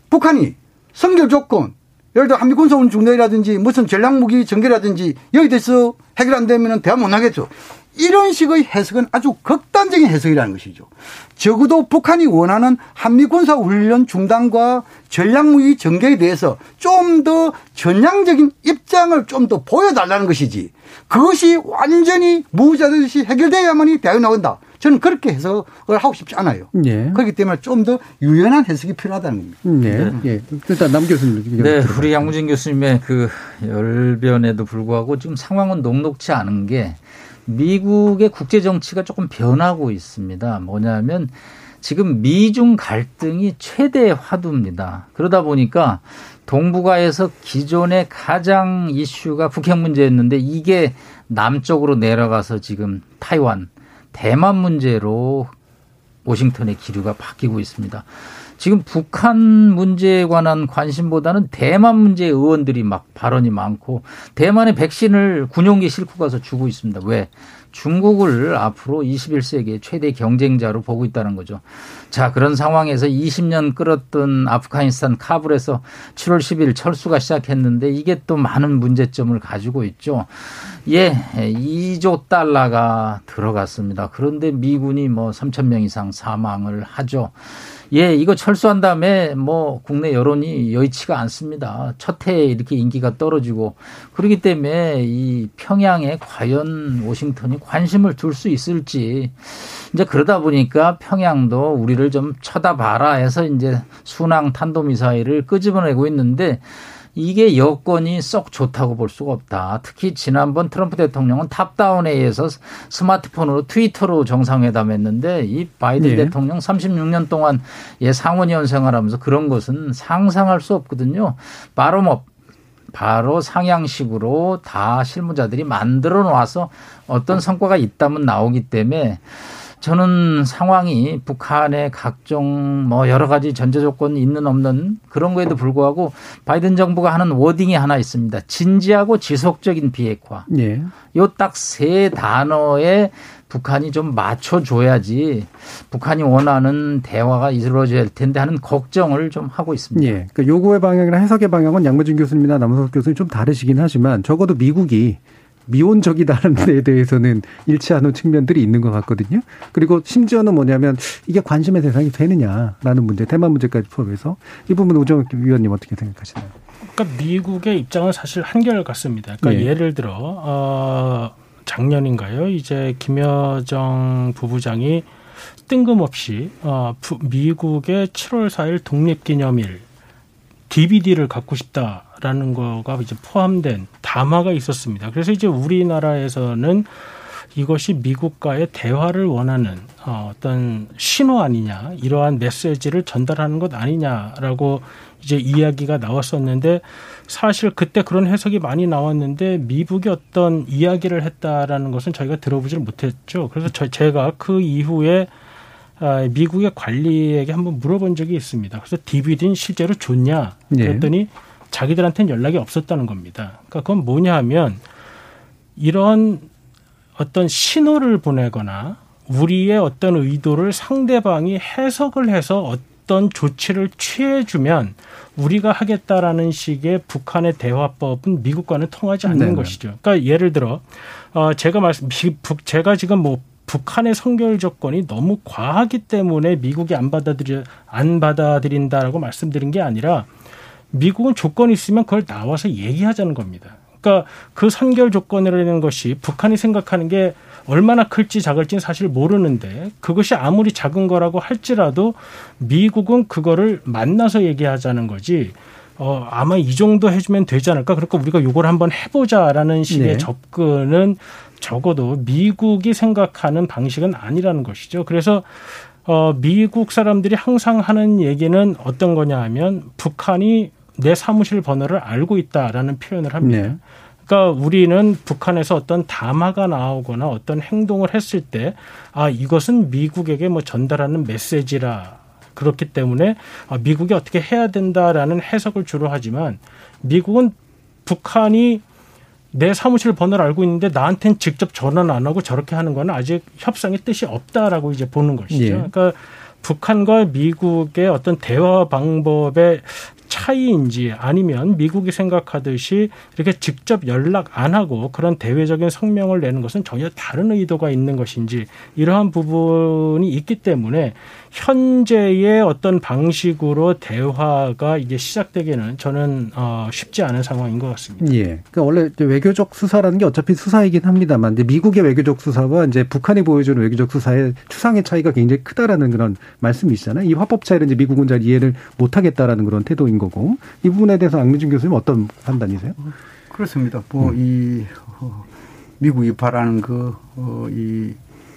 북한이 선결 조건, 예를 들어 한미 군사훈 중단이라든지 무슨 전략무기 전개라든지 여기 대해서 해결 안 되면 대화 못 하겠죠. 이런 식의 해석은 아주 극단적인 해석이라는 것이죠. 적어도 북한이 원하는 한미 군사 훈련 중단과 전략 무기 전개에 대해서 좀 더 전향적인 입장을 좀 더 보여달라는 것이지. 그것이 완전히 무자듯이 해결돼야만이 대화가 나온다. 저는 그렇게 해석을 하고 싶지 않아요. 예. 그렇기 때문에 좀 더 유연한 해석이 필요하다는 겁니다. 네. 네. 예. 일단 남 교수님. 네, 우리 양무진 교수님의 그 열변에도 불구하고 지금 상황은 녹록치 않은 게 미국의 국제 정치가 조금 변하고 있습니다. 뭐냐면 지금 미중 갈등이 최대 화두입니다. 그러다 보니까 동북아에서 기존의 가장 이슈가 북핵 문제였는데 이게 남쪽으로 내려가서 지금 타이완, 대만 문제로 워싱턴의 기류가 바뀌고 있습니다. 지금 북한 문제에 관한 관심보다는 대만 문제 의원들이 막 발언이 많고 대만의 백신을 군용기 싣고 가서 주고 있습니다. 왜? 중국을 앞으로 21세기의 최대 경쟁자로 보고 있다는 거죠. 자, 그런 상황에서 20년 끌었던 아프가니스탄 카불에서 7월 10일 철수가 시작했는데 이게 또 많은 문제점을 가지고 있죠. 예, 2조 달러가 들어갔습니다. 그런데 미군이 뭐 3천 명 이상 사망을 하죠. 예, 이거 철수한 다음에 뭐 국내 여론이 여의치가 않습니다. 첫 해에 이렇게 인기가 떨어지고 그렇기 때문에 이 평양에 과연 워싱턴이 관심을 둘 수 있을지 이제 그러다 보니까 평양도 우리를 좀 쳐다봐라 해서 이제 순항 탄도미사일을 끄집어내고 있는데 이게 여건이 썩 좋다고 볼 수가 없다. 특히 지난번 트럼프 대통령은 탑다운에 의해서 스마트폰으로 트위터로 정상회담했는데 이 바이든 네. 대통령 36년 동안 예 상원의원 생활하면서 그런 것은 상상할 수 없거든요. 바로업 바로 상향식으로 다 실무자들이 만들어 놔서 어떤 성과가 있다면 나오기 때문에 저는 상황이 북한의 각종 뭐 여러 가지 전제 조건이 있는 없는 그런 거에도 불구하고 바이든 정부가 하는 워딩이 하나 있습니다. 진지하고 지속적인 비핵화. 예. 요딱 세 단어에 북한이 좀 맞춰줘야지 북한이 원하는 대화가 이루어져야 할 텐데 하는 걱정을 좀 하고 있습니다. 예. 그러니까 요구의 방향이나 해석의 방향은 양무진 교수님이나 남은석 교수님 좀 다르시긴 하지만 적어도 미국이 미온적이다는 데 대해서는 일치하는 측면들이 있는 것 같거든요. 그리고 심지어는 뭐냐면 이게 관심의 대상이 되느냐라는 문제, 대만 문제까지 포함해서 이 부분 우정 위원님 어떻게 생각하시나요? 그러니까 미국의 입장은 사실 한결 같습니다. 그러니까 네. 예를 들어 어 작년인가요? 이제 김여정 부부장이 뜬금없이 어 미국의 7월 4일 독립기념일 DVD를 갖고 싶다. 라는 거가 이제 포함된 담화가 있었습니다. 그래서 이제 우리나라에서는 이것이 미국과의 대화를 원하는 어, 어떤 신호 아니냐, 이러한 메시지를 전달하는 것 아니냐라고 이제 이야기가 나왔었는데 사실 그때 그런 해석이 많이 나왔는데 미국이 어떤 이야기를 했다라는 것은 저희가 들어보질 못했죠. 그래서 저, 제가 그 이후에 아, 미국의 관리에게 한번 물어본 적이 있습니다. 그래서 DVD는 실제로 좋냐? 네. 그랬더니 네. 자기들한테는 연락이 없었다는 겁니다. 그러니까 그건 뭐냐 하면 이런 어떤 신호를 보내거나 우리의 어떤 의도를 상대방이 해석을 해서 어떤 조치를 취해주면 우리가 하겠다라는 식의 북한의 대화법은 미국과는 통하지 않는 네네. 것이죠. 그러니까 예를 들어 어 제가 말씀 제가 지금 뭐 북한의 선결 조건이 너무 과하기 때문에 미국이 안 받아들여 안 받아들인다라고 말씀드린 게 아니라 미국은 조건이 있으면 그걸 나와서 얘기하자는 겁니다. 그러니까 그 선결 조건이라는 것이 북한이 생각하는 게 얼마나 클지 작을지는 사실 모르는데 그것이 아무리 작은 거라고 할지라도 미국은 그거를 만나서 얘기하자는 거지. 어, 아마 이 정도 해주면 되지 않을까. 그러니까 우리가 요걸 한번 해보자라는 식의 네. 접근은 적어도 미국이 생각하는 방식은 아니라는 것이죠. 그래서 어, 미국 사람들이 항상 하는 얘기는 어떤 거냐 하면 북한이 내 사무실 번호를 알고 있다라는 표현을 합니다. 네. 그러니까 우리는 북한에서 어떤 담화가 나오거나 어떤 행동을 했을 때 아, 이것은 미국에게 뭐 전달하는 메시지라 그렇기 때문에 아, 미국이 어떻게 해야 된다라는 해석을 주로 하지만 미국은 북한이 내 사무실 번호를 알고 있는데 나한테는 직접 전화는 안 하고 저렇게 하는 거는 아직 협상의 뜻이 없다라고 이제 보는 것이죠. 예. 그러니까 북한과 미국의 어떤 대화 방법의 차이인지 아니면 미국이 생각하듯이 이렇게 직접 연락 안 하고 그런 대외적인 성명을 내는 것은 전혀 다른 의도가 있는 것인지 이러한 부분이 있기 때문에 현재의 어떤 방식으로 대화가 이게 시작되기는 저는 어 쉽지 않은 상황인 것 같습니다. 예. 그러니까 원래 외교적 수사라는 게 어차피 수사이긴 합니다만, 근데 미국의 외교적 수사와 이제 북한이 보여주는 외교적 수사의 추상의 차이가 굉장히 크다라는 그런 말씀이시잖아요. 이 화법 차이를 이제 미국은 잘 이해를 못하겠다라는 그런 태도인 거고 이 부분에 대해서 악민준 교수님 어떤 판단이세요? 그렇습니다. 뭐이 음. 어, 미국이 바라는 그이 어,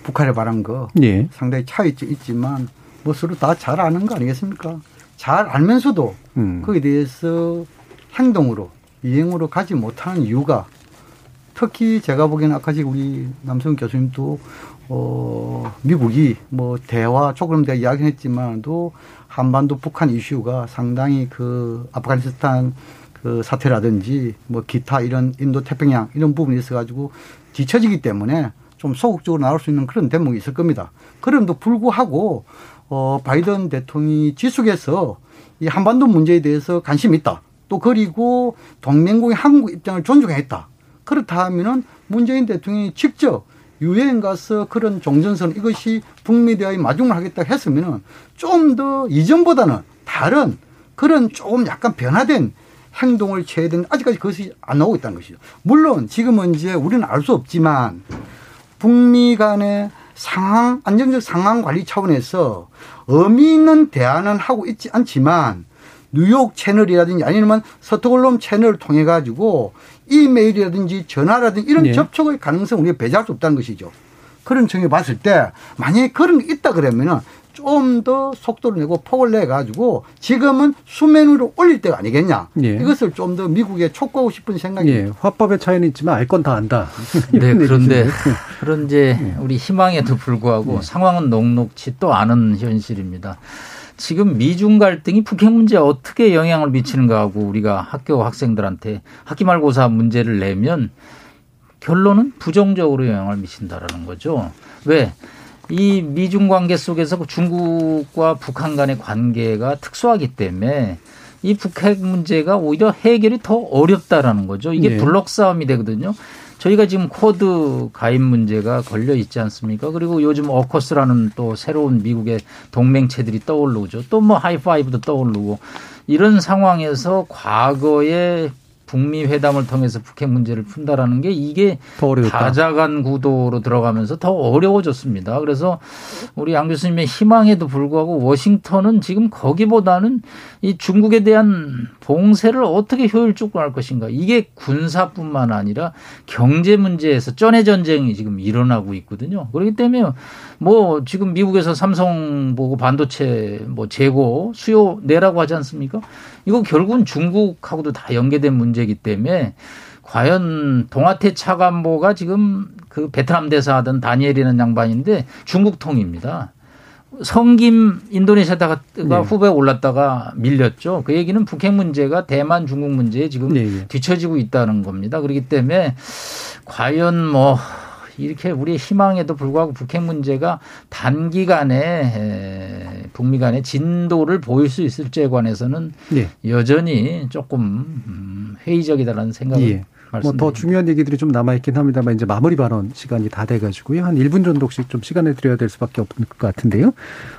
북한에 바라는 거 예. 상당히 차이 있지만 뭐 서로 다 잘 아는 거 아니겠습니까? 잘 알면서도 음. 거기에 대해서 행동으로 이행으로 가지 못하는 이유가 특히 제가 보기에는 아까 지금 우리 남성 교수님도 어 미국이 뭐 대화 조금 더 이야기했지만도 한반도 북한 이슈가 상당히 그 아프가니스탄 그 사태라든지 뭐 기타 이런 인도 태평양 이런 부분이 있어 가지고 뒤처지기 때문에 좀 소극적으로 나올 수 있는 그런 대목이 있을 겁니다. 그럼에도 불구하고 어, 바이든 대통령이 지속해서 이 한반도 문제에 대해서 관심이 있다. 또 그리고 동맹국의 한국 입장을 존중했다. 그렇다 하면은 문재인 대통령이 직접 유엔 가서 그런 종전선 이것이 북미 대화의 마중을 하겠다 했으면은 좀 더 이전보다는 다른 그런 조금 약간 변화된 행동을 취해야 되는 아직까지 그것이 안 나오고 있다는 것이죠. 물론 지금은 이제 우리는 알 수 없지만 북미 간의 상황 안정적 상황 관리 차원에서 의미 있는 대안은 하고 있지 않지만 뉴욕 채널이라든지 아니면 서트글롬 채널을 통해 가지고 이메일이라든지 전화라든지 이런 네. 접촉의 가능성 우리가 배제할 수 없다는 것이죠. 그런 측면에 봤을 때 만약에 그런 게 있다 그러면은 좀 더 속도를 내고 폭을 내 가지고 지금은 수면 위로 올릴 때가 아니겠냐. 예. 이것을 좀 더 미국에 촉구하고 싶은 생각이 예. 화법의 차이는 있지만 알 건 다 안다. 네, 그런데 그런 이제 예. 우리 희망에도 불구하고 예. 상황은 녹록치 또 않은 현실입니다. 지금 미중 갈등이 북핵 문제에 어떻게 영향을 미치는가 하고 우리가 학교 학생들한테 학기말고사 문제를 내면 결론은 부정적으로 영향을 미친다라는 거죠. 왜? 이 미중 관계 속에서 중국과 북한 간의 관계가 특수하기 때문에 이 북핵 문제가 오히려 해결이 더 어렵다라는 거죠. 이게 네. 블록 싸움이 되거든요. 저희가 지금 쿼드 가입 문제가 걸려 있지 않습니까? 그리고 요즘 오커스라는 또 새로운 미국의 동맹체들이 떠오르죠. 또 뭐 하이파이브도 떠오르고 이런 상황에서 과거에 북미 회담을 통해서 북핵 문제를 푼다라는 게 이게 다자간 구도로 들어가면서 더 어려워졌습니다. 그래서 우리 양 교수님의 희망에도 불구하고 워싱턴은 지금 거기보다는 이 중국에 대한 봉쇄를 어떻게 효율적으로 할 것인가. 이게 군사뿐만 아니라 경제 문제에서 쩐의 전쟁이 지금 일어나고 있거든요. 그렇기 때문에 뭐 지금 미국에서 삼성 보고 반도체 뭐 재고 수요 내라고 하지 않습니까? 이거 결국은 중국하고도 다 연계된 문제이기 때문에 과연 동아태 차관보가 지금 그 베트남 대사 하던 다니엘이라는 양반인데 중국 통입니다. 성김 인도네시아다가 네. 후보에 올랐다가 밀렸죠. 그 얘기는 북핵 문제가 대만 중국 문제에 지금 네. 네. 뒤처지고 있다는 겁니다. 그렇기 때문에 과연 뭐 이렇게 우리의 희망에도 불구하고 북핵 문제가 단기간에 북미 간의 진도를 보일 수 있을지에 관해서는 예. 여전히 조금 음, 회의적이다라는 생각을 예. 뭐더 중요한 얘기들이 좀 남아 있긴 합니다만 이제 마무리 발언 시간이 다 돼가지고요. 한 1분 정도씩 좀 시간을 드려야 될 수밖에 없을 것 같은데요.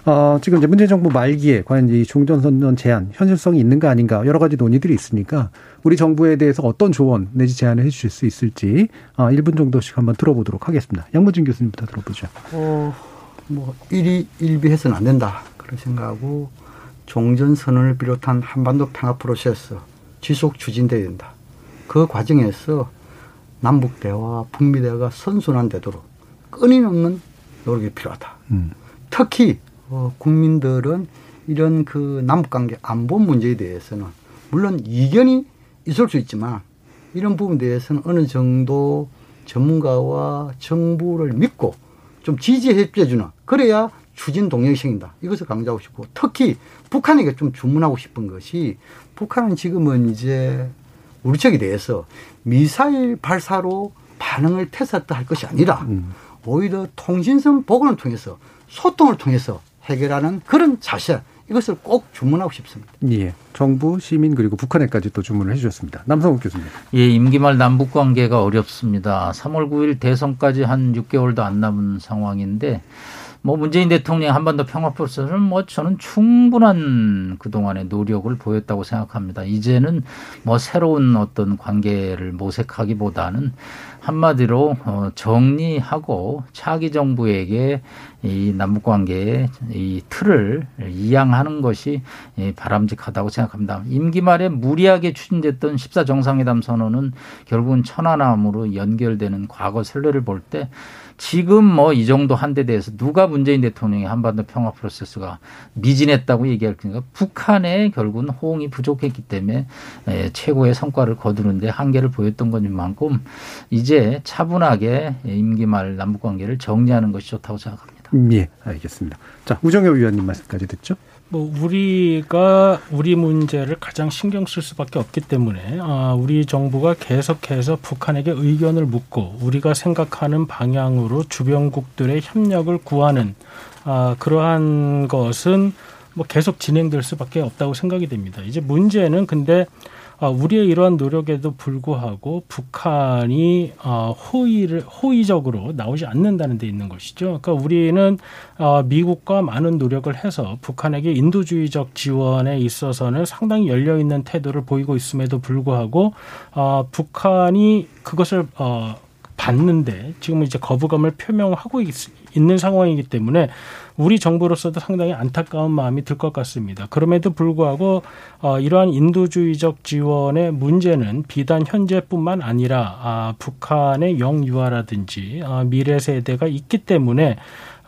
어, 지금 이제 문재인 정부 말기에 과연 이 종전선언 제안 현실성이 있는가 아닌가 여러 가지 논의들이 있으니까 우리 정부에 대해서 어떤 조언 내지 제안을 해 주실 수 있을지 어, 1분 정도씩 한번 들어보도록 하겠습니다. 양무진 교수님부터 들어보죠. 어, 뭐, 일이 일비해서는 안 된다. 그런 생각하고 종전선언을 비롯한 한반도 평화 프로세스 지속 추진돼야 된다. 그 과정에서 남북 대화, 북미 대화가 선순환되도록 끊임없는 노력이 필요하다. 음. 특히 어, 국민들은 이런 그 남북 관계 안보 문제에 대해서는 물론 이견이 있을 수 있지만 이런 부분에 대해서는 어느 정도 전문가와 정부를 믿고 좀 지지해 주는 그래야 추진 동력이 생긴다. 이것을 강조하고 싶고 특히 북한에게 좀 주문하고 싶은 것이 북한은 지금은 이제 우리 측에 대해서 미사일 발사로 반응을 테스트할 것이 아니라 음. 오히려 통신선 보건을 통해서 소통을 통해서 해결하는 그런 자세 이것을 꼭 주문하고 싶습니다. 예. 정부, 시민 그리고 북한에까지 또 주문을 해 주셨습니다. 남성욱 교수님. 예, 임기 말 남북 관계가 어렵습니다. 3월 9일 대선까지 한 6개월도 안 남은 상황인데 뭐 문재인 대통령 한반도 평화 프로세스는 뭐 저는 충분한 그동안의 노력을 보였다고 생각합니다. 이제는 뭐 새로운 어떤 관계를 모색하기보다는 한마디로 어, 정리하고 차기 정부에게 이 남북 관계의 이 틀을 이양하는 것이 바람직하다고 생각합니다. 임기 말에 무리하게 추진됐던 14 정상회담 선언은 결국은 천안함으로 연결되는 과거 선례를 볼때 지금 뭐 이 정도 한데 대해서 누가 문재인 대통령이 한반도 평화 프로세스가 미진했다고 얘기할 겁니까? 북한에 결국은 호응이 부족했기 때문에 최고의 성과를 거두는데 한계를 보였던 것만큼 이제 차분하게 임기 말 남북 관계를 정리하는 것이 좋다고 생각합니다. 예, 알겠습니다. 자, 우정효 위원님 말씀까지 듣죠. 뭐 우리가 우리 문제를 가장 신경 쓸 수밖에 없기 때문에 아, 우리 정부가 계속해서 북한에게 의견을 묻고 우리가 생각하는 방향으로 주변국들의 협력을 구하는 아, 그러한 것은 뭐 계속 진행될 수밖에 없다고 생각이 됩니다. 이제 문제는 근데 아, 우리의 이러한 노력에도 불구하고 북한이 어, 호의를 호의적으로 나오지 않는다는 데 있는 것이죠. 그러니까 우리는 어, 미국과 많은 노력을 해서 북한에게 인도주의적 지원에 있어서는 상당히 열려 있는 태도를 보이고 있음에도 불구하고 어, 북한이 그것을 어, 받는데 지금은 이제 거부감을 표명하고 있, 있는 상황이기 때문에 우리 정부로서도 상당히 안타까운 마음이 들 것 같습니다. 그럼에도 불구하고 어, 이러한 인도주의적 지원의 문제는 비단 현재뿐만 아니라 아, 북한의 영유아라든지 아, 미래 세대가 있기 때문에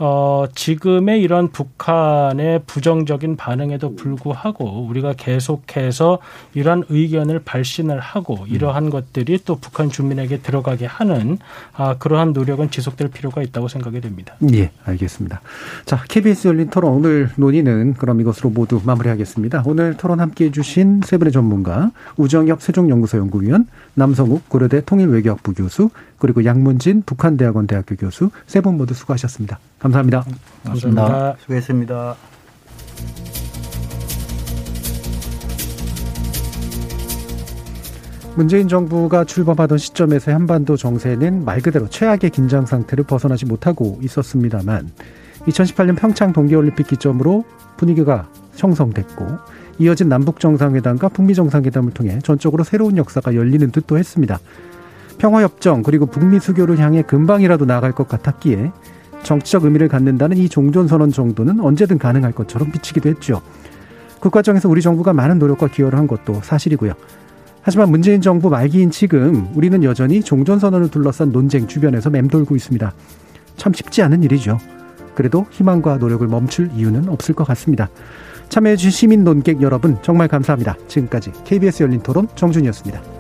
어, 지금의 이런 북한의 부정적인 반응에도 불구하고 우리가 계속해서 이러한 의견을 발신을 하고 이러한 음. 것들이 또 북한 주민에게 들어가게 하는 아, 그러한 노력은 지속될 필요가 있다고 생각이 됩니다. 예, 알겠습니다. 자, KBS 열린 토론 오늘 논의는 그럼 이것으로 모두 마무리하겠습니다. 오늘 토론 함께 해주신 세 분의 전문가 우정엽 세종연구소 연구위원, 남성욱 고려대 통일외교학부 교수, 그리고 양문진 북한대학원 대학교 교수 세 분 모두 수고하셨습니다. 감사합니다. 감사합니다. 감사합니다. 수고했습니다. 문재인 정부가 출범하던 시점에서 한반도 정세는 말 그대로 최악의 긴장 상태를 벗어나지 못하고 있었습니다만 2018년 평창 동계올림픽 기점으로 분위기가 형성됐고 이어진 남북 정상회담과 북미 정상회담을 통해 전적으로 새로운 역사가 열리는 듯도 했습니다. 평화협정 그리고 북미 수교를 향해 금방이라도 나아갈 것 같았기에 정치적 의미를 갖는다는 이 종전선언 정도는 언제든 가능할 것처럼 비치기도 했죠. 그 과정에서 우리 정부가 많은 노력과 기여를 한 것도 사실이고요. 하지만 문재인 정부 말기인 지금 우리는 여전히 종전선언을 둘러싼 논쟁 주변에서 맴돌고 있습니다. 참 쉽지 않은 일이죠. 그래도 희망과 노력을 멈출 이유는 없을 것 같습니다. 참여해주신 시민 논객 여러분 정말 감사합니다. 지금까지 KBS 열린 토론 정준이었습니다.